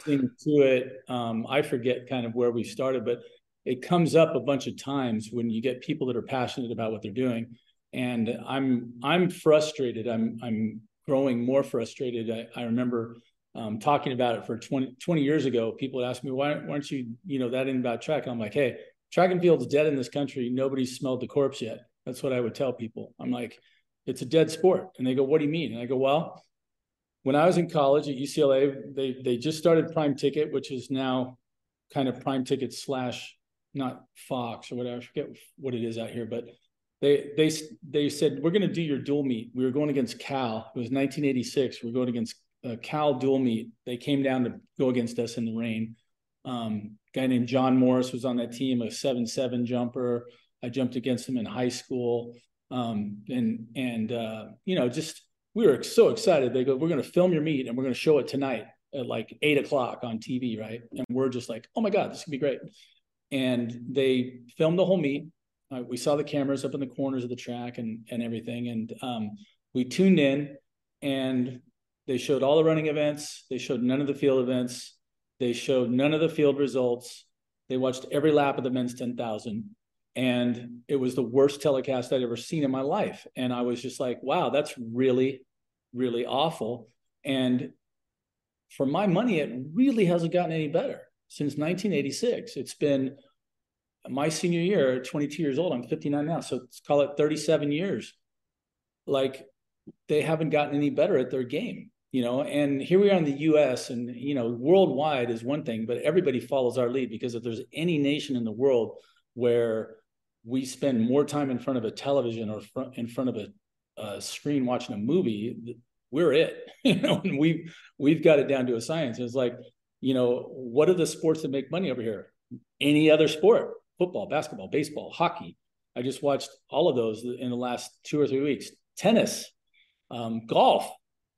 to it. Um, I forget kind of where we started, but it comes up a bunch of times when you get people that are passionate about what they're doing. And i'm i'm frustrated. I'm i'm growing more frustrated. I, I remember um, talking about it for 20, 20 years ago. People would ask me why, why aren't you you know that in about track? And i'm like hey track and field's dead in this country. Nobody's smelled the corpse yet. That's what i would tell people. I'm like it's a dead sport. And they go what do you mean? And i go well when i was in college at ucla they they just started prime ticket which is now kind of prime ticket slash not Fox or whatever. I forget what it is out here, but they they they said we're going to do your dual meet. We were going against Cal. It was 1986. We are going against uh, Cal dual meet. They came down to go against us in the rain. Um, guy named John Morris was on that team, a seven seven jumper. I jumped against him in high school, um, and and uh, you know just we were so excited. They go, we're going to film your meet and we're going to show it tonight at like eight o'clock on TV, right? And we're just like, oh my god, this could be great. And they filmed the whole meet. Uh, we saw the cameras up in the corners of the track and and everything, and um, we tuned in and they showed all the running events. They showed none of the field events. They showed none of the field results. They watched every lap of the men's 10,000. And it was the worst telecast I'd ever seen in my life. And I was just like, wow, that's really, really awful. And for my money, it really hasn't gotten any better since 1986. It's been my senior year, 22 years old. I'm 59 now. So let's call it 37 years. Like they haven't gotten any better at their game you know and here we are in the us and you know worldwide is one thing but everybody follows our lead because if there's any nation in the world where we spend more time in front of a television or fr- in front of a, a, screen watching a movie we're it you know and we've we've got it down to a science it's like you know what are the sports that make money over here? Any other sport football basketball baseball hockey. I just watched all of those in the last two or three weeks. Tennis um, golf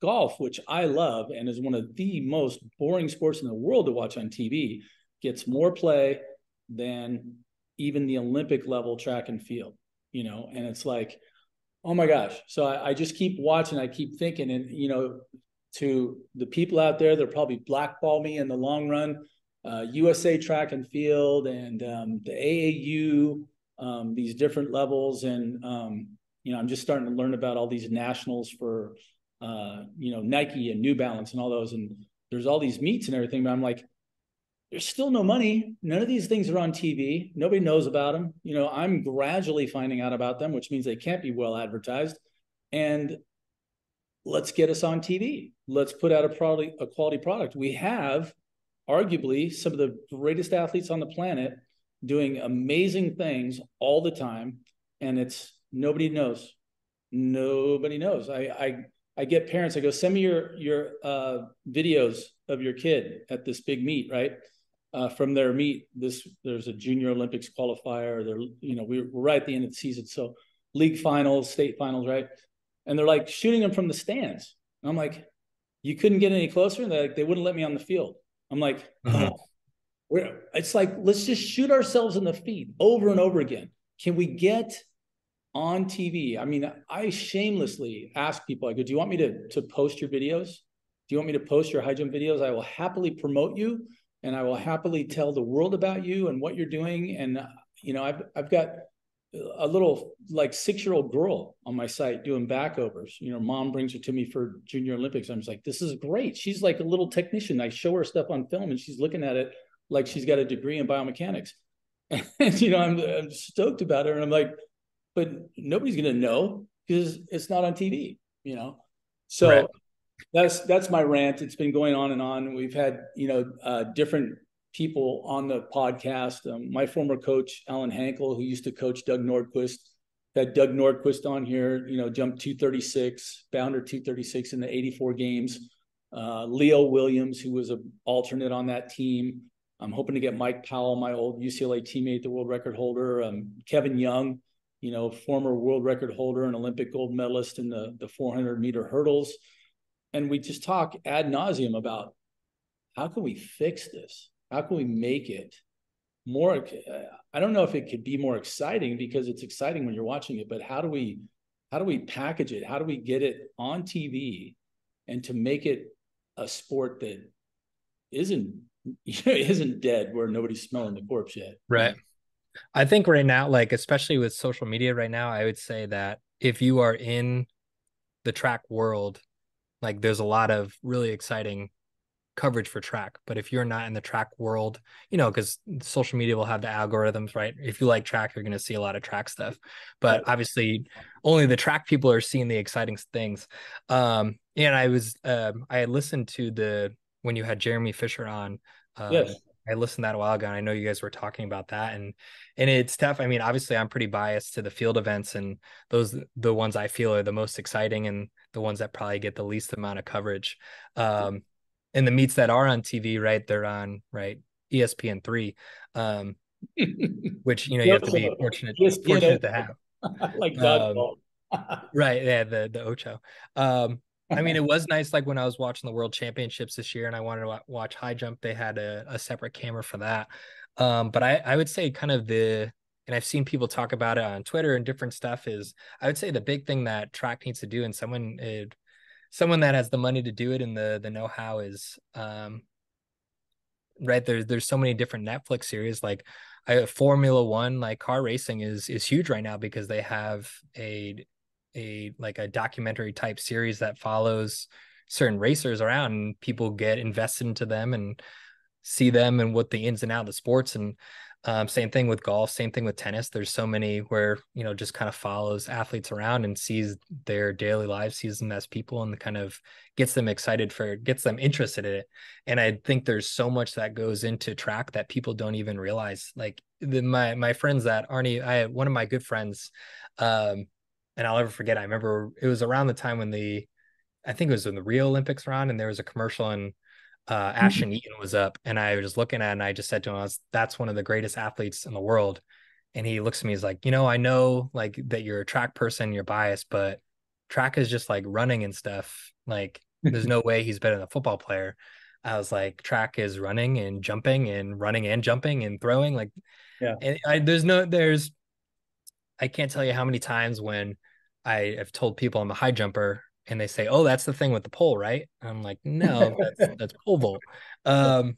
golf, which I love and is one of the most boring sports in the world to watch on TV, gets more play than even the Olympic level track and field, you know, and it's like, oh my gosh. So I, I just keep watching, I keep thinking, and you know, to the people out there, they'll probably blackball me in the long run. Uh, USA track and field and um, the AAU, um, these different levels. And, um, you know, I'm just starting to learn about all these nationals for uh, you know, Nike and New Balance and all those. And there's all these meets and everything, but I'm like, there's still no money. None of these things are on TV. Nobody knows about them. You know, I'm gradually finding out about them, which means they can't be well advertised. And let's get us on TV. Let's put out a product, a quality product. We have arguably some of the greatest athletes on the planet doing amazing things all the time. And it's nobody knows. Nobody knows. I, I I get parents. I go, send me your your uh, videos of your kid at this big meet, right? Uh, from their meet, this there's a junior Olympics qualifier. They're you know we're, we're right at the end of the season, so league finals, state finals, right? And they're like shooting them from the stands. And I'm like, you couldn't get any closer. And they like, they wouldn't let me on the field. I'm like, uh-huh. oh, we're, it's like let's just shoot ourselves in the feet over and over again. Can we get on TV. I mean, I shamelessly ask people, I go, do you want me to, to post your videos? Do you want me to post your high jump videos? I will happily promote you and I will happily tell the world about you and what you're doing. And, you know, I've, I've got a little like six year old girl on my site doing backovers. You know, mom brings her to me for junior Olympics. I'm just like, this is great. She's like a little technician. I show her stuff on film and she's looking at it like she's got a degree in biomechanics. And, you know, I'm, I'm stoked about her. And I'm like, but nobody's going to know because it's not on TV, you know? So right. that's, that's my rant. It's been going on and on. We've had, you know, uh, different people on the podcast. Um, my former coach, Alan Hankel, who used to coach Doug Nordquist, had Doug Nordquist on here, you know, jumped 236, bounder 236 in the 84 games. Uh, Leo Williams, who was an alternate on that team. I'm hoping to get Mike Powell, my old UCLA teammate, the world record holder. Um, Kevin Young, you know, former world record holder and Olympic gold medalist in the, the 400 meter hurdles. And we just talk ad nauseum about how can we fix this? How can we make it more? I don't know if it could be more exciting because it's exciting when you're watching it, but how do we, how do we package it? How do we get it on TV and to make it a sport that isn't, isn't dead where nobody's smelling the corpse yet? Right. I think right now, like especially with social media right now, I would say that if you are in the track world, like there's a lot of really exciting coverage for track. But if you're not in the track world, you know, because social media will have the algorithms, right? If you like track, you're going to see a lot of track stuff. But obviously, only the track people are seeing the exciting things. Um, and I was, um, I had listened to the when you had Jeremy Fisher on. Um, yes. I listened that a while ago, and I know you guys were talking about that, and and it's tough. I mean, obviously, I'm pretty biased to the field events, and those the ones I feel are the most exciting, and the ones that probably get the least amount of coverage. Um, and the meets that are on TV, right? They're on right ESPN three, um, which you know you have to be fortunate fortunate to have. like dodgeball. Um, right, yeah, the the Ocho. Um, I mean, it was nice. Like when I was watching the World Championships this year, and I wanted to watch high jump, they had a, a separate camera for that. Um, but I I would say kind of the and I've seen people talk about it on Twitter and different stuff is I would say the big thing that track needs to do and someone someone that has the money to do it and the the know-how is um right there's there's so many different Netflix series like I, Formula 1 like car racing is is huge right now because they have a a like a documentary type series that follows certain racers around and people get invested into them and see them and what the ins and outs of the sports. And um, same thing with golf, same thing with tennis. There's so many where, you know, just kind of follows athletes around and sees their daily lives, sees them as people and kind of gets them excited for gets them interested in it. And I think there's so much that goes into track that people don't even realize. Like the, my my friends that Arnie, I had one of my good friends, um, and I'll never forget, I remember it was around the time when the I think it was when the Rio Olympics on and there was a commercial and uh, mm-hmm. Ashton Eaton was up, and I was looking at, it and I just said to him, I was, "That's one of the greatest athletes in the world." And he looks at me, he's like, "You know, I know like that you're a track person, you're biased, but track is just like running and stuff. Like, there's no way he's better than a football player." I was like, "Track is running and jumping and running and jumping and throwing." Like, yeah, and I, there's no, there's, I can't tell you how many times when I have told people I'm a high jumper and they say, "Oh, that's the thing with the pole, right?" I'm like, "No, that's that's pole vault." Um,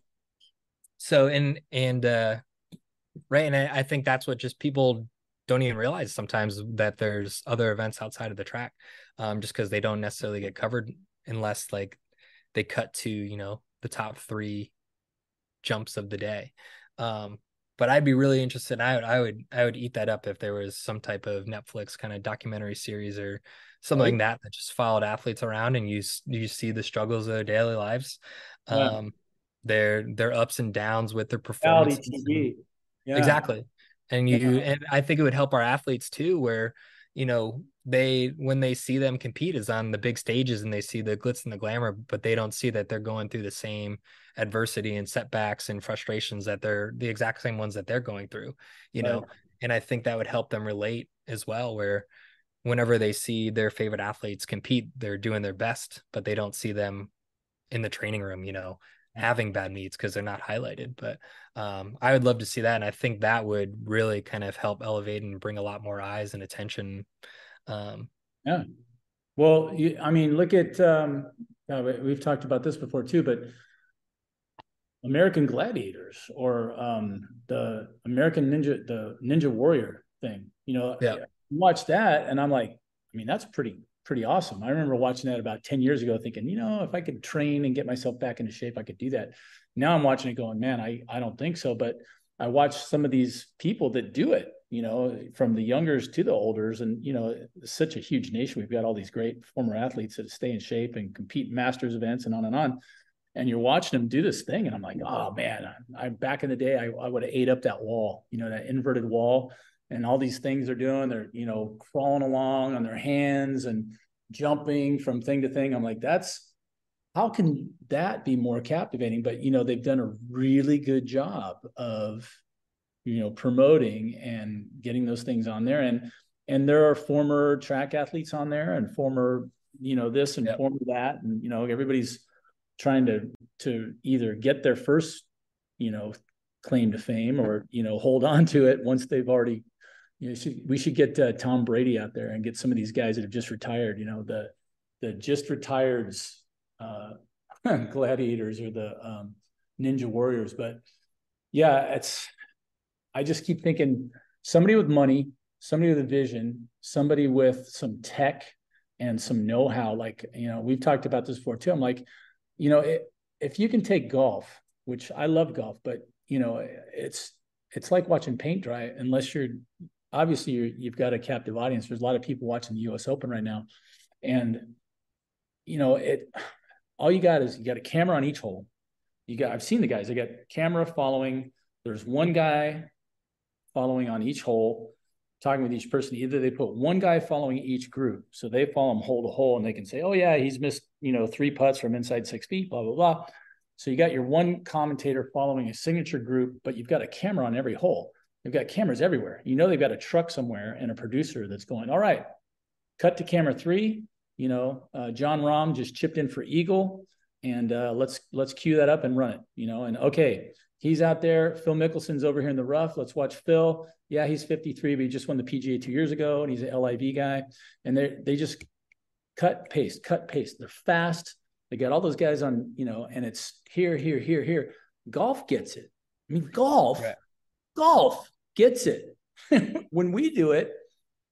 so and and uh, right, and I, I, think that's what just people don't even realize sometimes that there's other events outside of the track, um, just because they don't necessarily get covered unless like they cut to you know the top three jumps of the day. Um, but I'd be really interested. I would, I would, I would eat that up if there was some type of Netflix kind of documentary series or something like that that just followed athletes around and you you see the struggles of their daily lives, yeah. um, their their ups and downs with their performance. Yeah. Exactly, and you yeah. and I think it would help our athletes too, where you know they when they see them compete is on the big stages and they see the glitz and the glamour, but they don't see that they're going through the same adversity and setbacks and frustrations that they're the exact same ones that they're going through, you right. know. And I think that would help them relate as well, where whenever they see their favorite athletes compete, they're doing their best, but they don't see them in the training room, you know, having bad meets because they're not highlighted. But um, I would love to see that. And I think that would really kind of help elevate and bring a lot more eyes and attention. Um, yeah. Well, you, I mean, look at, um, uh, we've talked about this before too, but American Gladiators or um, the American Ninja, the Ninja Warrior thing, you know, yeah watch that and I'm like, I mean, that's pretty pretty awesome. I remember watching that about 10 years ago thinking, you know, if I could train and get myself back into shape, I could do that. Now I'm watching it going, man, I I don't think so, but I watch some of these people that do it, you know, from the youngers to the olders and you know, such a huge nation. We've got all these great former athletes that stay in shape and compete in masters events and on and on. And you're watching them do this thing and I'm like, "Oh man, I, I back in the day I, I would have ate up that wall, you know, that inverted wall and all these things they're doing. They're, you know, crawling along on their hands and jumping from thing to thing. I'm like, that's how can that be more captivating? But you know, they've done a really good job of, you know, promoting and getting those things on there. And and there are former track athletes on there and former, you know, this and yep. former that. And you know, everybody's trying to to either get their first, you know, claim to fame or you know hold on to it once they've already you know, should, we should get uh, Tom Brady out there and get some of these guys that have just retired. You know, the the just retired uh, gladiators or the um, ninja warriors. But yeah, it's. I just keep thinking somebody with money, somebody with a vision, somebody with some tech and some know-how. Like you know, we've talked about this before too. I'm like, you know, it, if you can take golf, which I love golf, but you know, it's it's like watching paint dry unless you're obviously you have got a captive audience. There's a lot of people watching the U.S. Open right now, and you know it. All you got is you got a camera on each hole. You got I've seen the guys. They got camera following. There's one guy following on each hole, talking with each person. Either they put one guy following each group, so they follow them hole to hole, and they can say, "Oh yeah, he's missed you know three putts from inside six feet," blah blah blah. So you got your one commentator following a signature group, but you've got a camera on every hole. They've got cameras everywhere. You know they've got a truck somewhere and a producer that's going, all right, cut to camera three. You know, uh, Jon Rahm just chipped in for Eagle, and uh, let's let's cue that up and run it. You know, and okay, he's out there. Phil Mickelson's over here in the rough. Let's watch Phil. Yeah, he's 53, but he just won the PGA two years ago, and he's an LIV guy. And they they just cut paste, cut paste. They're fast. They got all those guys on, you know, and it's here, here, here, here. Golf gets it. I mean, golf, right. golf gets it. when we do it,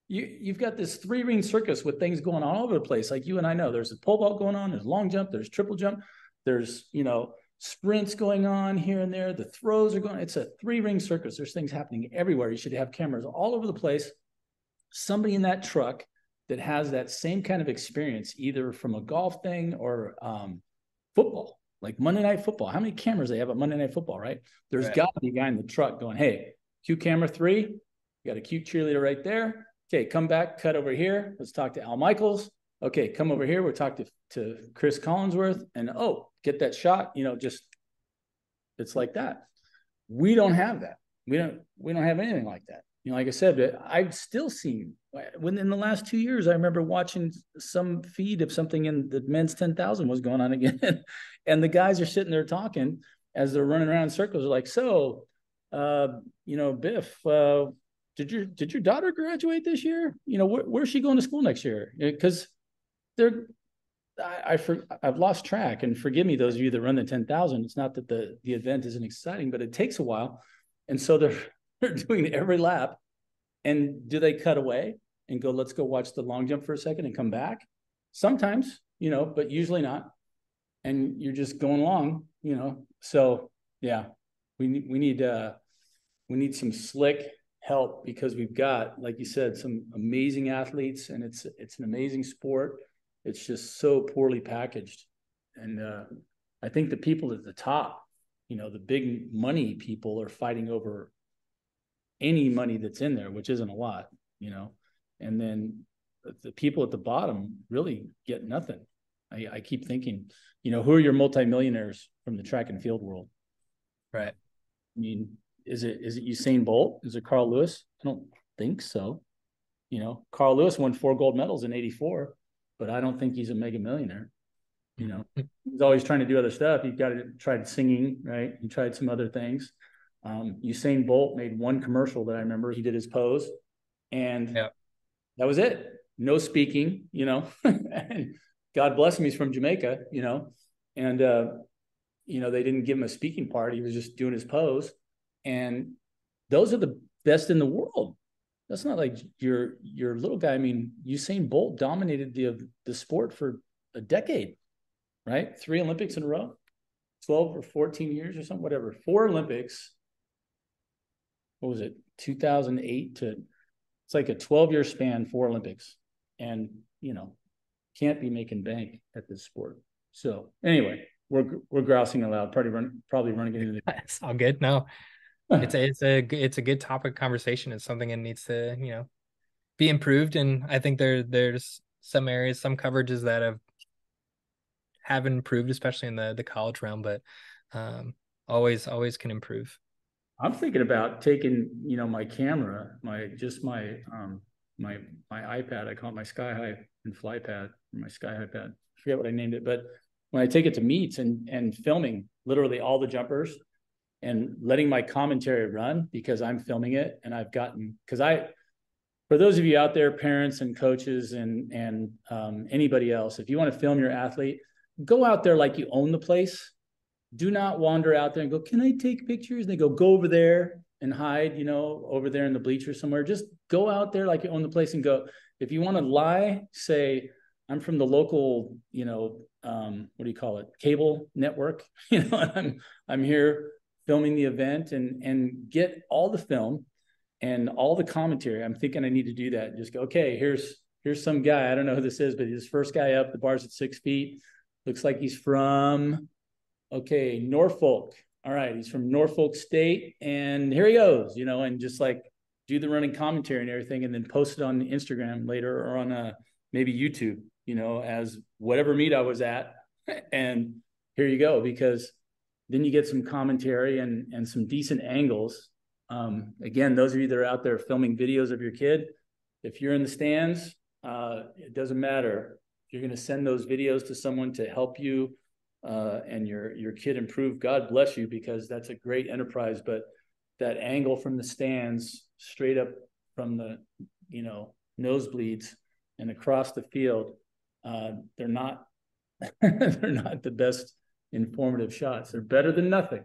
you you've got this three ring circus with things going on all over the place. Like you and I know, there's a pole vault going on, there's long jump, there's triple jump, there's you know sprints going on here and there. The throws are going. It's a three ring circus. There's things happening everywhere. You should have cameras all over the place. Somebody in that truck that has that same kind of experience, either from a golf thing or um, football, like Monday Night Football. How many cameras they have at Monday Night Football, right? There's right. got to be a guy in the truck going, "Hey, cue camera three. You got a cute cheerleader right there. Okay, come back, cut over here. Let's talk to Al Michaels. Okay, come over here. We'll talk to, to Chris Collinsworth. And oh, get that shot. You know, just it's like that. We don't have that. We don't we don't have anything like that. You know, like I said, I've still seen within the last two years, I remember watching some feed of something in the men's 10,000 was going on again. and the guys are sitting there talking as they're running around in circles. Like, so, uh, you know, Biff, uh, did your did your daughter graduate this year? You know, where, where's she going to school next year? Because they're I, I for, I've lost track, and forgive me, those of you that run the ten thousand. It's not that the the event isn't exciting, but it takes a while, and so they're they're doing every lap. And do they cut away and go? Let's go watch the long jump for a second and come back. Sometimes, you know, but usually not. And you're just going along, you know. So yeah, we we need uh we need some slick help because we've got, like you said, some amazing athletes, and it's it's an amazing sport. It's just so poorly packaged, and uh, I think the people at the top, you know, the big money people are fighting over any money that's in there, which isn't a lot, you know, and then the people at the bottom really get nothing. I, I keep thinking, you know, who are your multimillionaires from the track and field world? Right. I mean, is it is it Usain Bolt? Is it Carl Lewis? I don't think so. You know, Carl Lewis won four gold medals in '84, but I don't think he's a mega millionaire. You know, he's always trying to do other stuff. He got to tried singing, right? He tried some other things. Um, Usain Bolt made one commercial that I remember. He did his pose, and yeah. that was it. No speaking, you know. and God bless him, he's from Jamaica, you know, and uh, you know they didn't give him a speaking part. He was just doing his pose and those are the best in the world. That's not like your your little guy. I mean, Usain Bolt dominated the the sport for a decade, right? Three Olympics in a row, twelve or fourteen years or something, whatever. Four Olympics. What was it? Two thousand eight to. It's like a twelve year span, four Olympics, and you know, can't be making bank at this sport. So anyway, we're we're grousing aloud. Probably run probably running into the. It's all good. No, it's a it's a it's a good topic conversation. It's something that needs to you know be improved, and I think there there's some areas, some coverages that have have improved, especially in the the college realm, but um, always always can improve. I'm thinking about taking you know my camera, my just my um my my iPad. I call it my Sky High and Fly Pad, my Sky High Pad. I forget what I named it, but when I take it to meets and and filming literally all the jumpers and letting my commentary run because I'm filming it and I've gotten because I for those of you out there, parents and coaches and and um, anybody else, if you want to film your athlete, go out there like you own the place. Do not wander out there and go, "Can I take pictures?" And they go, "Go over there and hide," you know, over there in the bleachers somewhere. Just go out there like you own the place and go. If you want to lie, say, "I'm from the local," you know, um, what do you call it, cable network. You know, I'm I'm here filming the event and and get all the film and all the commentary. I'm thinking I need to do that. Just go, okay, here's here's some guy. I don't know who this is, but he's first guy up. The bar's at six feet. Looks like he's from okay, Norfolk. All right, he's from Norfolk State, and here he goes. You know, and just like do the running commentary and everything, and then post it on Instagram later or on a uh, maybe YouTube. You know, as whatever meet I was at, and here you go because then you get some commentary and and some decent angles. Um, again, those of you that are out there filming videos of your kid, if you're in the stands, uh, it doesn't matter. You're going to send those videos to someone to help you uh, and your your kid improve, God bless you because that's a great enterprise. But that angle from the stands, straight up from the you know nosebleeds and across the field, uh, they're not they're not the best informative shots. They're better than nothing.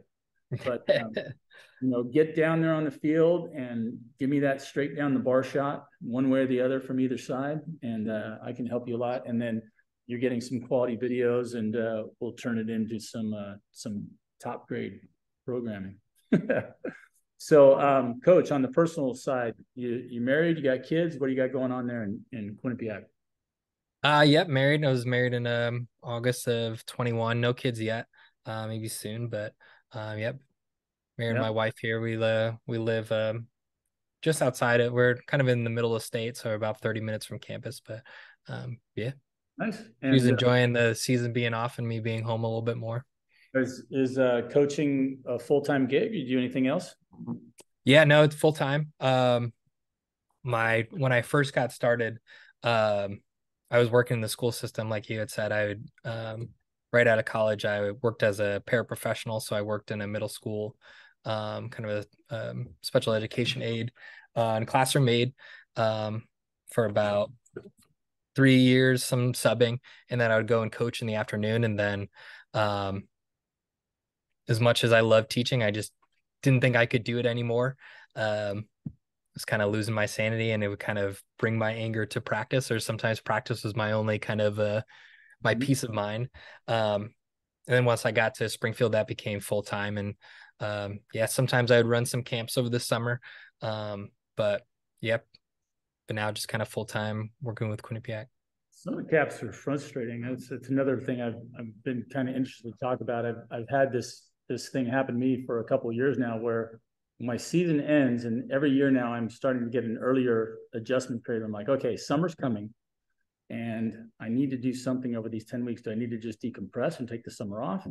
But um, you know, get down there on the field and give me that straight down the bar shot, one way or the other from either side, and uh, I can help you a lot. And then you're getting some quality videos, and uh, we'll turn it into some uh, some top grade programming. so, um, coach, on the personal side, you you married, you got kids. What do you got going on there in in Quinnipiac? Uh, yep, married. I was married in um August of 21. No kids yet. Uh, maybe soon, but um, yep, married yep. my wife here. We uh we live um just outside it. We're kind of in the middle of state, so about 30 minutes from campus. But um, yeah, nice. And, He's uh, enjoying the season being off and me being home a little bit more. Is is uh, coaching a full time gig? You do anything else? Yeah, no, it's full time. Um, my when I first got started, um, I was working in the school system, like you had said. I would um, right out of college, I worked as a paraprofessional. So I worked in a middle school, um, kind of a um, special education aide uh, and classroom aide um, for about three years, some subbing, and then I would go and coach in the afternoon. And then, um, as much as I love teaching, I just didn't think I could do it anymore. Was kind of losing my sanity, and it would kind of bring my anger to practice, or sometimes practice was my only kind of uh, my mm-hmm. peace of mind. Um, and then once I got to Springfield, that became full time. And um, yeah, sometimes I would run some camps over the summer. Um, but yep, but now just kind of full time working with Quinnipiac. Some of the caps are frustrating. It's, it's another thing I've, I've been kind of interested to talk about. I've, I've had this this thing happen to me for a couple of years now where my season ends and every year now I'm starting to get an earlier adjustment period. I'm like, okay, summer's coming and I need to do something over these 10 weeks. Do I need to just decompress and take the summer off?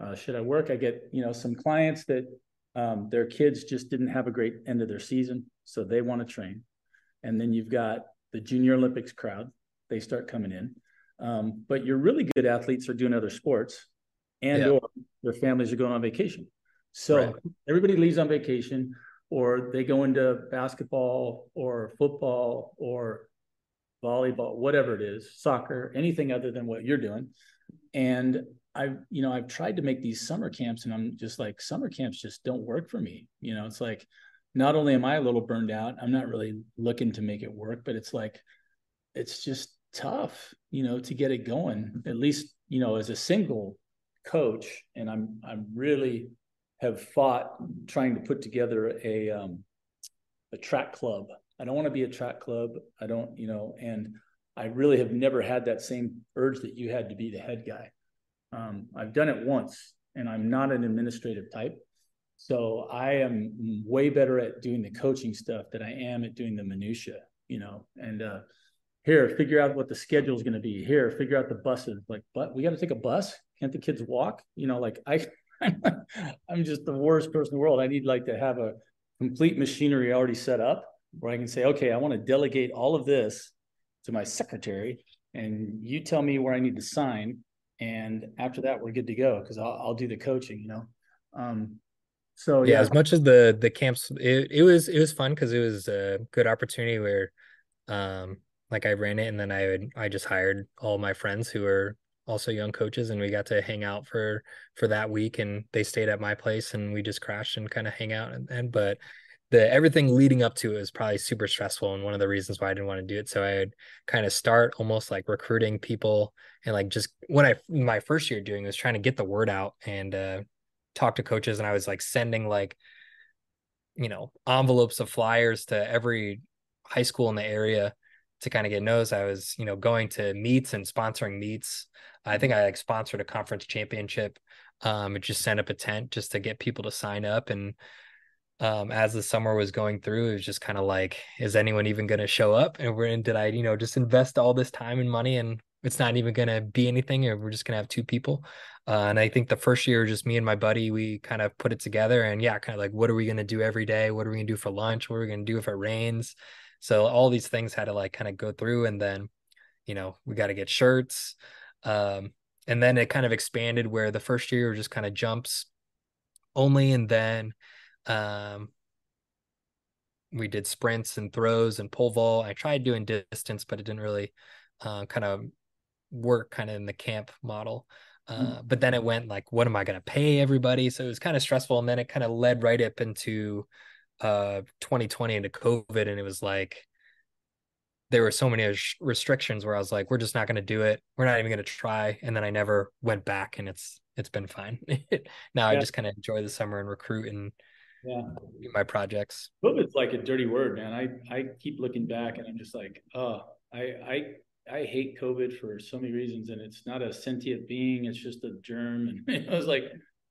Uh, should I work? I get, you know, some clients that um, their kids just didn't have a great end of their season, so they want to train. And then you've got the Junior Olympics crowd; they start coming in. Um, but your really good athletes are doing other sports, and yeah. or their families are going on vacation. So right. everybody leaves on vacation, or they go into basketball or football or volleyball, whatever it is, soccer, anything other than what you're doing. And I've, you know, I've tried to make these summer camps and I'm just like, summer camps just don't work for me. You know, it's like, not only am I a little burned out, I'm not really looking to make it work, but it's like, it's just tough, you know, to get it going, at least, you know, as a single coach. And I'm, I'm really have fought trying to put together a, um, a track club I don't want to be a track club. I don't, you know, and I really have never had that same urge that you had to be the head guy. Um, I've done it once and I'm not an administrative type. So I am way better at doing the coaching stuff than I am at doing the minutia, you know, and, uh, here, figure out what the schedule is going to be here, figure out the buses. Like, but we got to take a bus. Can't the kids walk? You know, like I, I'm just the worst person in the world. I need like to have a complete machinery already set up where I can say, okay, I want to delegate all of this to my secretary, and you tell me where I need to sign, and after that, we're good to go because I'll, I'll do the coaching. You know, um, so yeah, yeah, as much as the the camps, it, it was it was fun because it was a good opportunity where, um, like I ran it, and then I would I just hired all my friends who were also young coaches and we got to hang out for for that week and they stayed at my place and we just crashed and kind of hang out and, and but the everything leading up to it was probably super stressful and one of the reasons why I didn't want to do it. So I would kind of start almost like recruiting people and like just when I my first year doing was trying to get the word out and uh, talk to coaches and I was like sending like you know envelopes of flyers to every high school in the area to kind of get knows. I was you know going to meets and sponsoring meets. I think I like sponsored a conference championship. Um, just sent up a tent just to get people to sign up and um, as the summer was going through, it was just kind of like, is anyone even going to show up? And we're in, did I, you know, just invest all this time and money and it's not even going to be anything or we're just going to have two people uh, and i think the first year just me and my buddy we kind of put it together and yeah kind of like what are we going to do every day what are we going to do for lunch what are we going to do if it rains so all these things had to like kind of go through and then you know we got to get shirts um, and then it kind of expanded where the first year just kind of jumps only and then um, we did sprints and throws and pole vault i tried doing distance but it didn't really uh, kind of work kind of in the camp model. Mm. Uh, but then it went like, what am I going to pay everybody? So it was kind of stressful. And then it kind of led right up into uh, 2020 into COVID. And it was like, there were so many restrictions where I was like, we're just not going to do it. We're not even going to try. And then I never went back and it's, it's been fine. now yeah. I just kind of enjoy the summer and recruit and yeah do my projects. COVID's like a dirty word, man. I, I keep looking back and I'm just like, oh, I, I I hate COVID for so many reasons, and it's not a sentient being; it's just a germ. And I was like,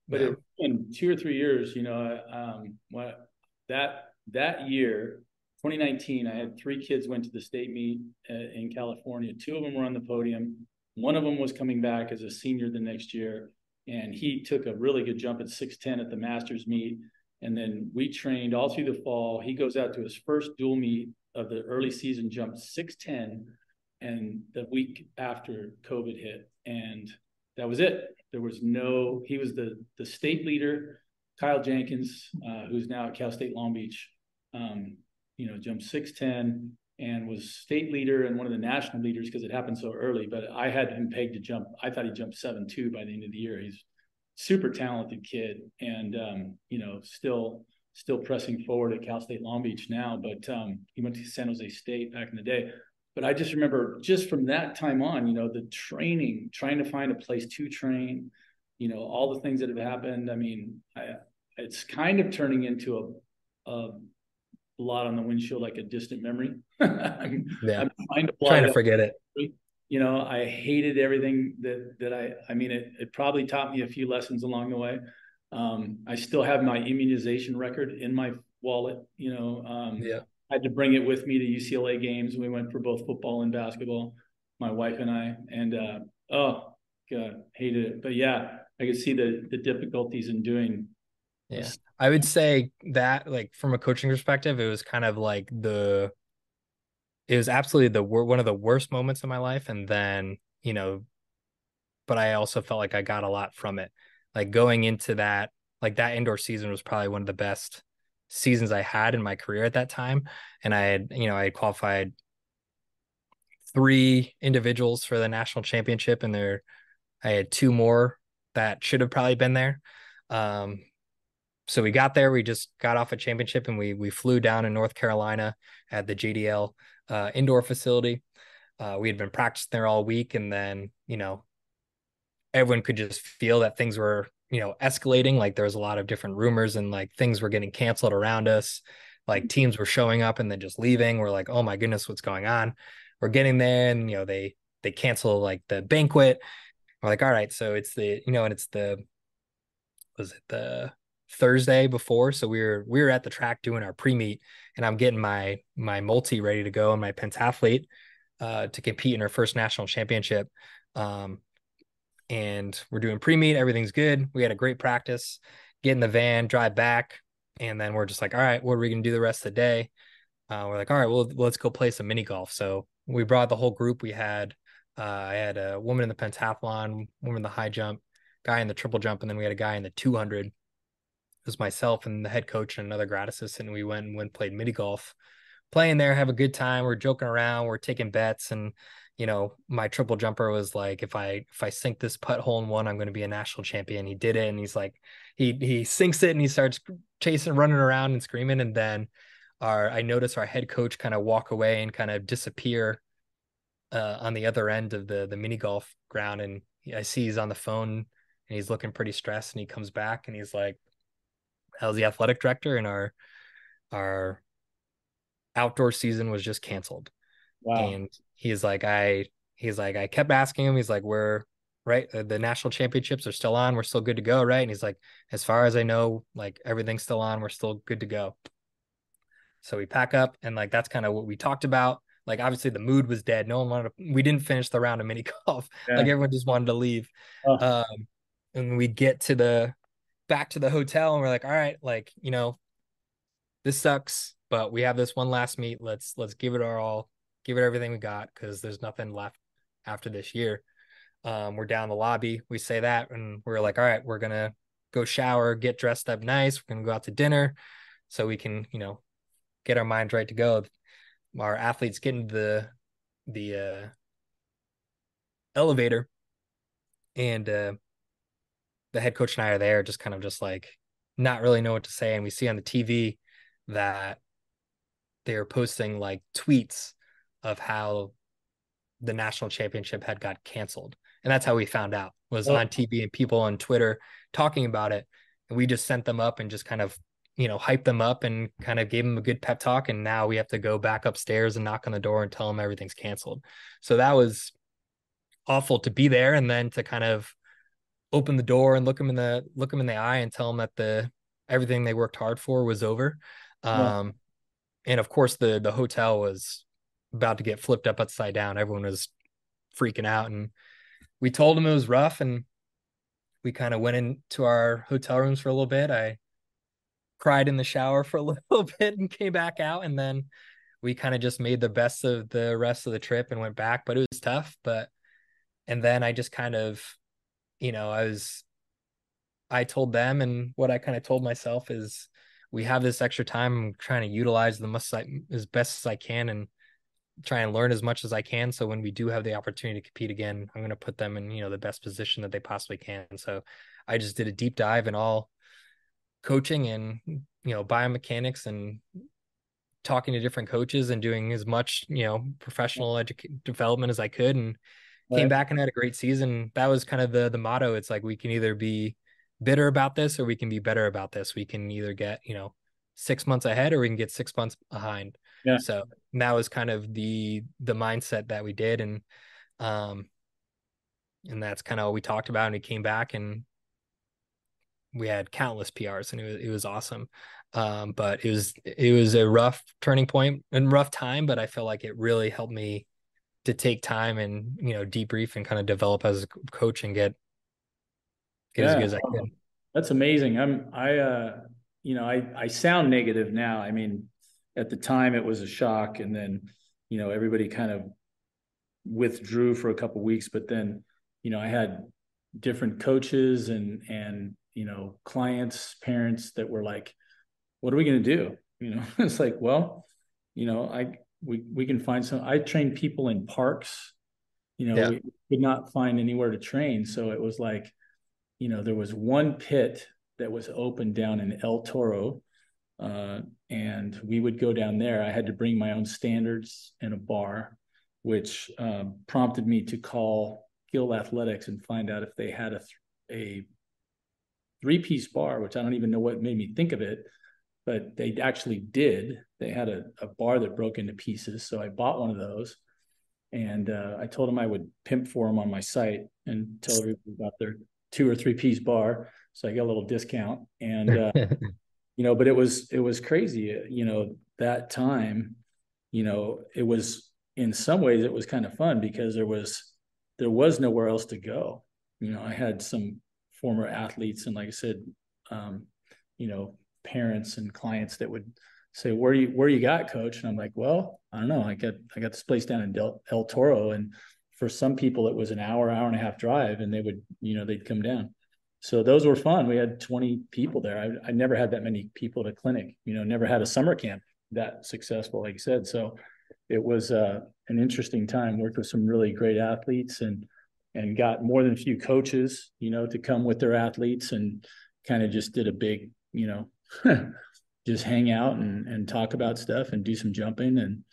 but yeah. in two or three years, you know, um, what that that year, 2019, I had three kids went to the state meet uh, in California. Two of them were on the podium. One of them was coming back as a senior the next year, and he took a really good jump at 6'10 at the Masters meet. And then we trained all through the fall. He goes out to his first dual meet of the early season, jumped 6'10 and the week after COVID hit, and that was it. There was no. He was the the state leader, Kyle Jenkins, uh, who's now at Cal State Long Beach. Um, you know, jumped six ten and was state leader and one of the national leaders because it happened so early. But I had him pegged to jump. I thought he jumped seven two by the end of the year. He's super talented kid, and um, you know, still still pressing forward at Cal State Long Beach now. But um, he went to San Jose State back in the day but I just remember just from that time on, you know, the training, trying to find a place to train, you know, all the things that have happened. I mean, I, it's kind of turning into a, a lot on the windshield like a distant memory. I'm, yeah. I'm trying to, trying to forget it. You know, I hated everything that that I. I mean, it it probably taught me a few lessons along the way. Um, I still have my immunization record in my wallet. You know, um, yeah I had to bring it with me to UCLA games. We went for both football and basketball, my wife and I. And uh, oh, God, hated it. But yeah, I could see the the difficulties in doing. Yeah. I would say that like from a coaching perspective, it was kind of like the. It was absolutely the one of the worst moments of my life, and then you know, but I also felt like I got a lot from it. Like going into that, like that indoor season was probably one of the best seasons I had in my career at that time. And I had, you know, I had qualified three individuals for the national championship, and there I had two more that should have probably been there. Um, so we got there, we just got off a championship and we we flew down in North Carolina at the JDL uh, indoor facility. Uh, we had been practicing there all week, and then you know everyone could just feel that things were you know escalating. Like there was a lot of different rumors and like things were getting canceled around us. Like mm-hmm. teams were showing up and then just leaving. We're like oh my goodness what's going on? We're getting there and you know they they cancel like the banquet. We're like all right so it's the you know and it's the was it the thursday before so we were we were at the track doing our pre-meet and i'm getting my my multi ready to go and my pentathlete uh to compete in our first national championship um and we're doing pre-meet. Everything's good. We had a great practice. Get in the van, drive back, and then we're just like, all right, what are we gonna do the rest of the day? Uh, we're like, all right, well, let's go play some mini golf. So we brought the whole group. We had uh, I had a woman in the pentathlon, woman in the high jump, guy in the triple jump, and then we had a guy in the 200. Was myself and the head coach and another grad assistant. And we went and went played mini golf, playing there, have a good time. We're joking around, we're taking bets, and you know, my triple jumper was like, if I if I sink this putt hole in one, I'm going to be a national champion. He did it, and he's like, he he sinks it, and he starts chasing, running around, and screaming. And then our I notice our head coach kind of walk away and kind of disappear uh, on the other end of the the mini golf ground, and I see he's on the phone and he's looking pretty stressed, and he comes back and he's like, "How's the athletic director?" And our our outdoor season was just canceled Wow. And he's like, I, he's like, I kept asking him, he's like, we're right. The national championships are still on. We're still good to go. Right. And he's like, as far as I know, like everything's still on. We're still good to go. So we pack up and like, that's kind of what we talked about. like obviously the mood was dead. No one wanted to, we didn't finish the round of mini golf. Yeah. Like everyone just wanted to leave. Oh. Um, and we get to the back to the hotel and we're like, all right, like, you know, this sucks, but we have this one last meet. Let's let's give it our all, give it everything we got because there's nothing left after this year. Um, we're down the lobby. We say that and we're like, all right, we're gonna go shower, get dressed up nice. We're gonna go out to dinner so we can, you know, get our minds right to go. Our athletes get into the the uh, elevator, and uh, the head coach and I are there, just kind of just like not really know what to say. And we see on the TV that they are posting like tweets of how the national championship had got canceled and that's how we found out was oh. on tv and people on twitter talking about it and we just sent them up and just kind of you know hyped them up and kind of gave them a good pep talk and now we have to go back upstairs and knock on the door and tell them everything's canceled so that was awful to be there and then to kind of open the door and look them in the look them in the eye and tell them that the everything they worked hard for was over. Um yeah. and of course the the hotel was about to get flipped up upside down. Everyone was freaking out and we told them it was rough and we kind of went into our hotel rooms for a little bit. I cried in the shower for a little bit and came back out and then we kind of just made the best of the rest of the trip and went back but it was tough but and then i just kind of you know i was i told them and what i kind of told myself is we have this extra time i'm trying to utilize the most as best as i can and try and learn as much as i can so when we do have the opportunity to compete again i'm going to put them in you know the best position that they possibly can. So i just did a deep dive in all coaching and you know biomechanics and talking to different coaches and doing as much you know professional edu- development as I could and right. came back and had a great season. That was kind of the the motto. It's like we can either be bitter about this or we can be better about this. We can either get you know six months ahead or we can get six months behind. Yeah. So that was kind of the the mindset that we did and um and that's kind of what we talked about and we came back and we had countless PRs and it was, it was awesome. Um, but it was it was a rough turning point and rough time, but I feel like it really helped me to take time and you know debrief and kind of develop as a coach and get get yeah. as good as I can. That's amazing. I'm I uh you know I I sound negative now. I mean, at the time it was a shock, and then you know everybody kind of withdrew for a couple weeks, but then you know I had different coaches and and you know clients parents that were like what are we going to do you know it's like well you know i we we can find some i trained people in parks you know yeah. we could not find anywhere to train. So it was like you know there was one pit that was open down in el toro uh, and we would go down there. I had to bring my own standards and a bar which um, prompted me to call gill athletics and find out if they had a, a three piece bar, which I don't even know what made me think of it, but they actually did. They had a, a bar that broke into pieces. So I bought one of those and uh, I told them I would pimp for them on my site and tell everybody about their two or three piece bar. So I got a little discount and, uh, you know, but it was, it was crazy. You know, that time, you know, it was in some ways it was kind of fun because there was, there was nowhere else to go. You know, I had some former athletes and like I said, um, you know, parents and clients that would say, "Where you where you got, coach?" And I'm like, "Well, I don't know. I got I got this place down in Del, El Toro, and for some people it was an hour, hour and a half drive, and they would, you know, they'd come down. So those were fun. We had 20 people there. I, I never had that many people at a clinic. You know, never had a summer camp that successful, like you said. So it was uh, an interesting time. Worked with some really great athletes and and got more than a few coaches, you know, to come with their athletes and kind of just did a big, you know, just hang out and, and talk about stuff and do some jumping. And,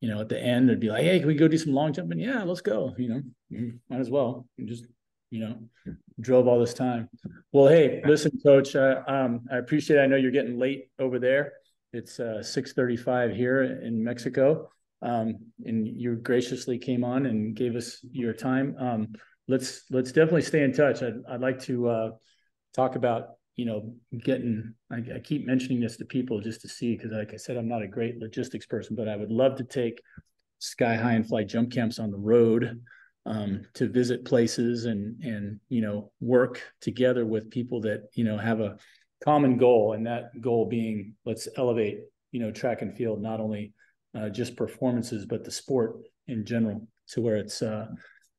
you know, at the end, it'd be like, Hey, can we go do some long jumping? Yeah, let's go. You know, mm, might as well. You just, you know, drove all this time. Well, Hey, listen, coach, um, I appreciate, it. I know you're getting late over there. It's uh, 635 here in Mexico. Um, and you graciously came on and gave us your time. Um, let's let's definitely stay in touch. I'd, I'd like to uh, talk about you know getting. I, I, keep mentioning this to people just to see because, like I said, I'm not a great logistics person, but I would love to take sky high and fly jump camps on the road um, to visit places and and you know work together with people that you know have a common goal, and that goal being let's elevate you know track and field not only uh, just performances but the sport in general to where it's uh,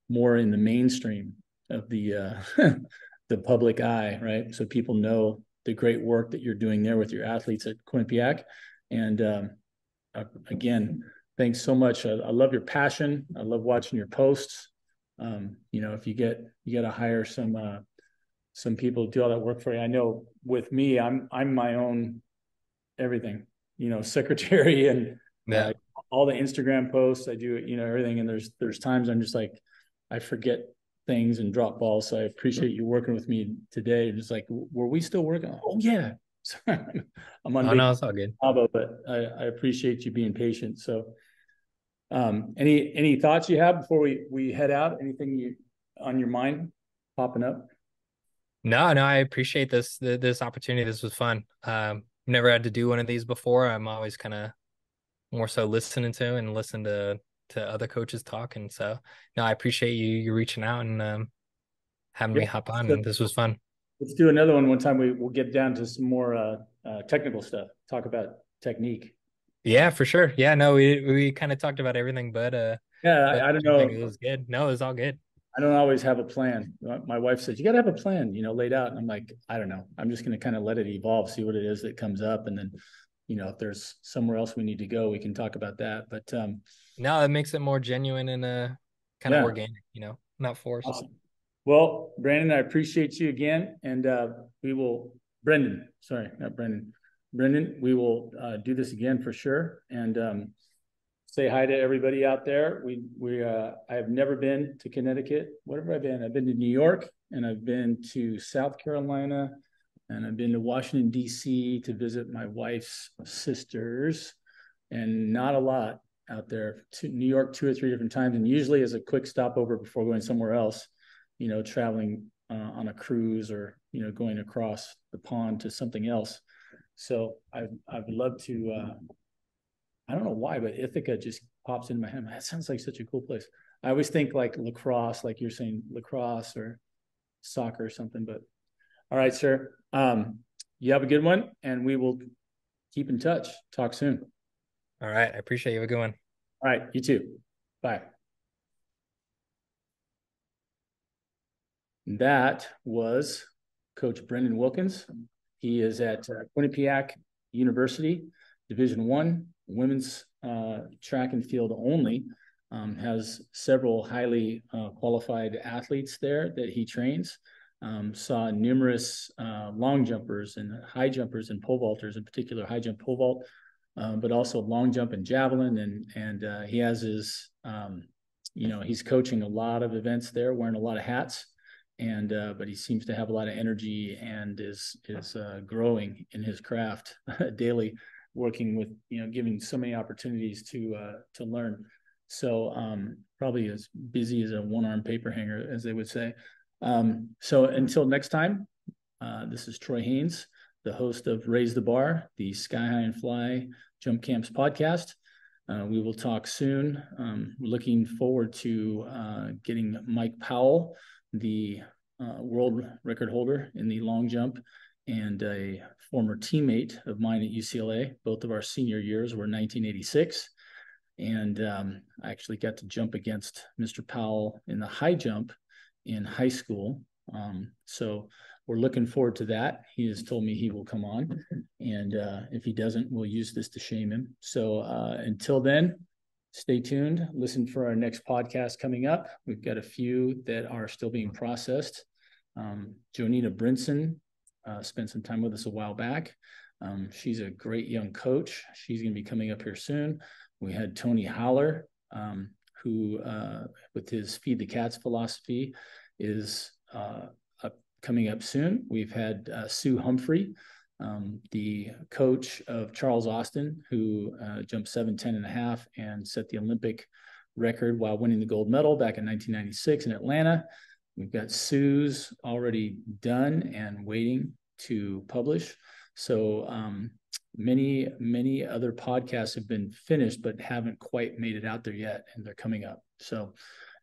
more in the mainstream of the uh, the public eye, right? So people know the great work that you're doing there with your athletes at Quinnipiac, and um, again, thanks so much. I, I, love your passion. I love watching your posts. Um, you know, if you get you got to hire some uh, some people to do all that work for you. I know with me, I'm I'm my own everything. You know, secretary and yeah. Uh, all the Instagram posts. I do you know everything, and there's there's times I'm just like I forget things and drop balls. So I appreciate you working with me today. Just like, were we still working? Oh yeah. I'm on. Oh, no, it's all good. but I, I appreciate you being patient. So, um, any any thoughts you have before we we head out? Anything you on your mind popping up? No, no, I appreciate this this opportunity. This was fun. Um, never had to do one of these before. I'm always kind of more so listening to and listen to to other coaches talk. And so, no, I appreciate you you reaching out and um, having yeah, me hop on. And this was fun. Let's do another one. One time we will get down to some more uh, uh, technical stuff. Talk about technique. Yeah, for sure. Yeah, no, we we kind of talked about everything, but uh, yeah, I, I don't know. It was good. No, it was all good. I don't always have a plan. My wife says you got to have a plan, you know, laid out. And I'm like, I don't know. I'm just going to kind of let it evolve, see what it is that comes up, and then, you know, if there's somewhere else we need to go, we can talk about that. But um, no, it makes it more genuine and uh, kind yeah. of organic, you know, not forced. Awesome. Well, Brandon, I appreciate you again, and uh, we will. Brendan, sorry, not Brandon. Brendan, we will uh, do this again for sure, and um, say hi to everybody out there. We we uh, I have never been to Connecticut. Whatever I've been, I've been to New York, and I've been to South Carolina, and I've been to Washington D.C. to visit my wife's sisters, and not a lot out there. To New York two or three different times, and usually as a quick stopover before going somewhere else. You know, traveling uh, on a cruise or you know going across the pond to something else. So I I'd love to. Uh, I don't know why, but Ithaca just pops into my head. That sounds like such a cool place. I always think like lacrosse, like you're saying lacrosse or soccer or something. But all right, sir. Um, you have a good one, and we will keep in touch. Talk soon. All right. I appreciate you. Have a good one. All right. You too. Bye. That was Coach Brendan Wilkins. He is at uh, Quinnipiac University, Division One, women's uh, track and field only. Um, has several highly uh, qualified athletes there that he trains. Um, saw numerous uh, long jumpers and high jumpers and pole vaulters, in particular high jump pole vault, um, but also long jump and javelin. And and uh, he has his, um, you know, he's coaching a lot of events there, wearing a lot of hats and uh, but he seems to have a lot of energy and is is uh, growing in his craft daily, working with you know giving so many opportunities to uh, to learn. So um, probably as busy as a one arm paper hanger, as they would say. Um, so until next time, uh, this is Troy Haynes, the host of Raise the Bar, the Sky High and Fly Jump Camps podcast. Uh, we will talk soon. Um, we're looking forward to uh, getting Mike Powell the uh, world record holder in the long jump and a former teammate of mine at UCLA. Both of our senior years were 1986. And um, I actually got to jump against Mr. Powell in the high jump in high school. Um, so we're looking forward to that. He has told me he will come on. And uh, if he doesn't, we'll use this to shame him. So uh, until then, stay tuned. Listen for our next podcast coming up. We've got a few that are still being processed. Um, Jonita Brinson uh, spent some time with us a while back. Um, she's a great young coach. She's going to be coming up here soon. We had Tony Holler, um, who, uh, with his Feed the Cats philosophy, is uh, coming up soon. We've had uh, Sue Humphrey, um, the coach of Charles Austin, who uh, jumped 7, 10 and a half and set the Olympic record while winning the gold medal back in 1996 in Atlanta. We've got Sue's already done and waiting to publish. So um, many, many other podcasts have been finished, but haven't quite made it out there yet, and they're coming up. So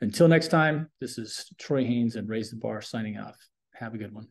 until next time, this is Troy Haynes and Raise the Bar signing off. Have a good one.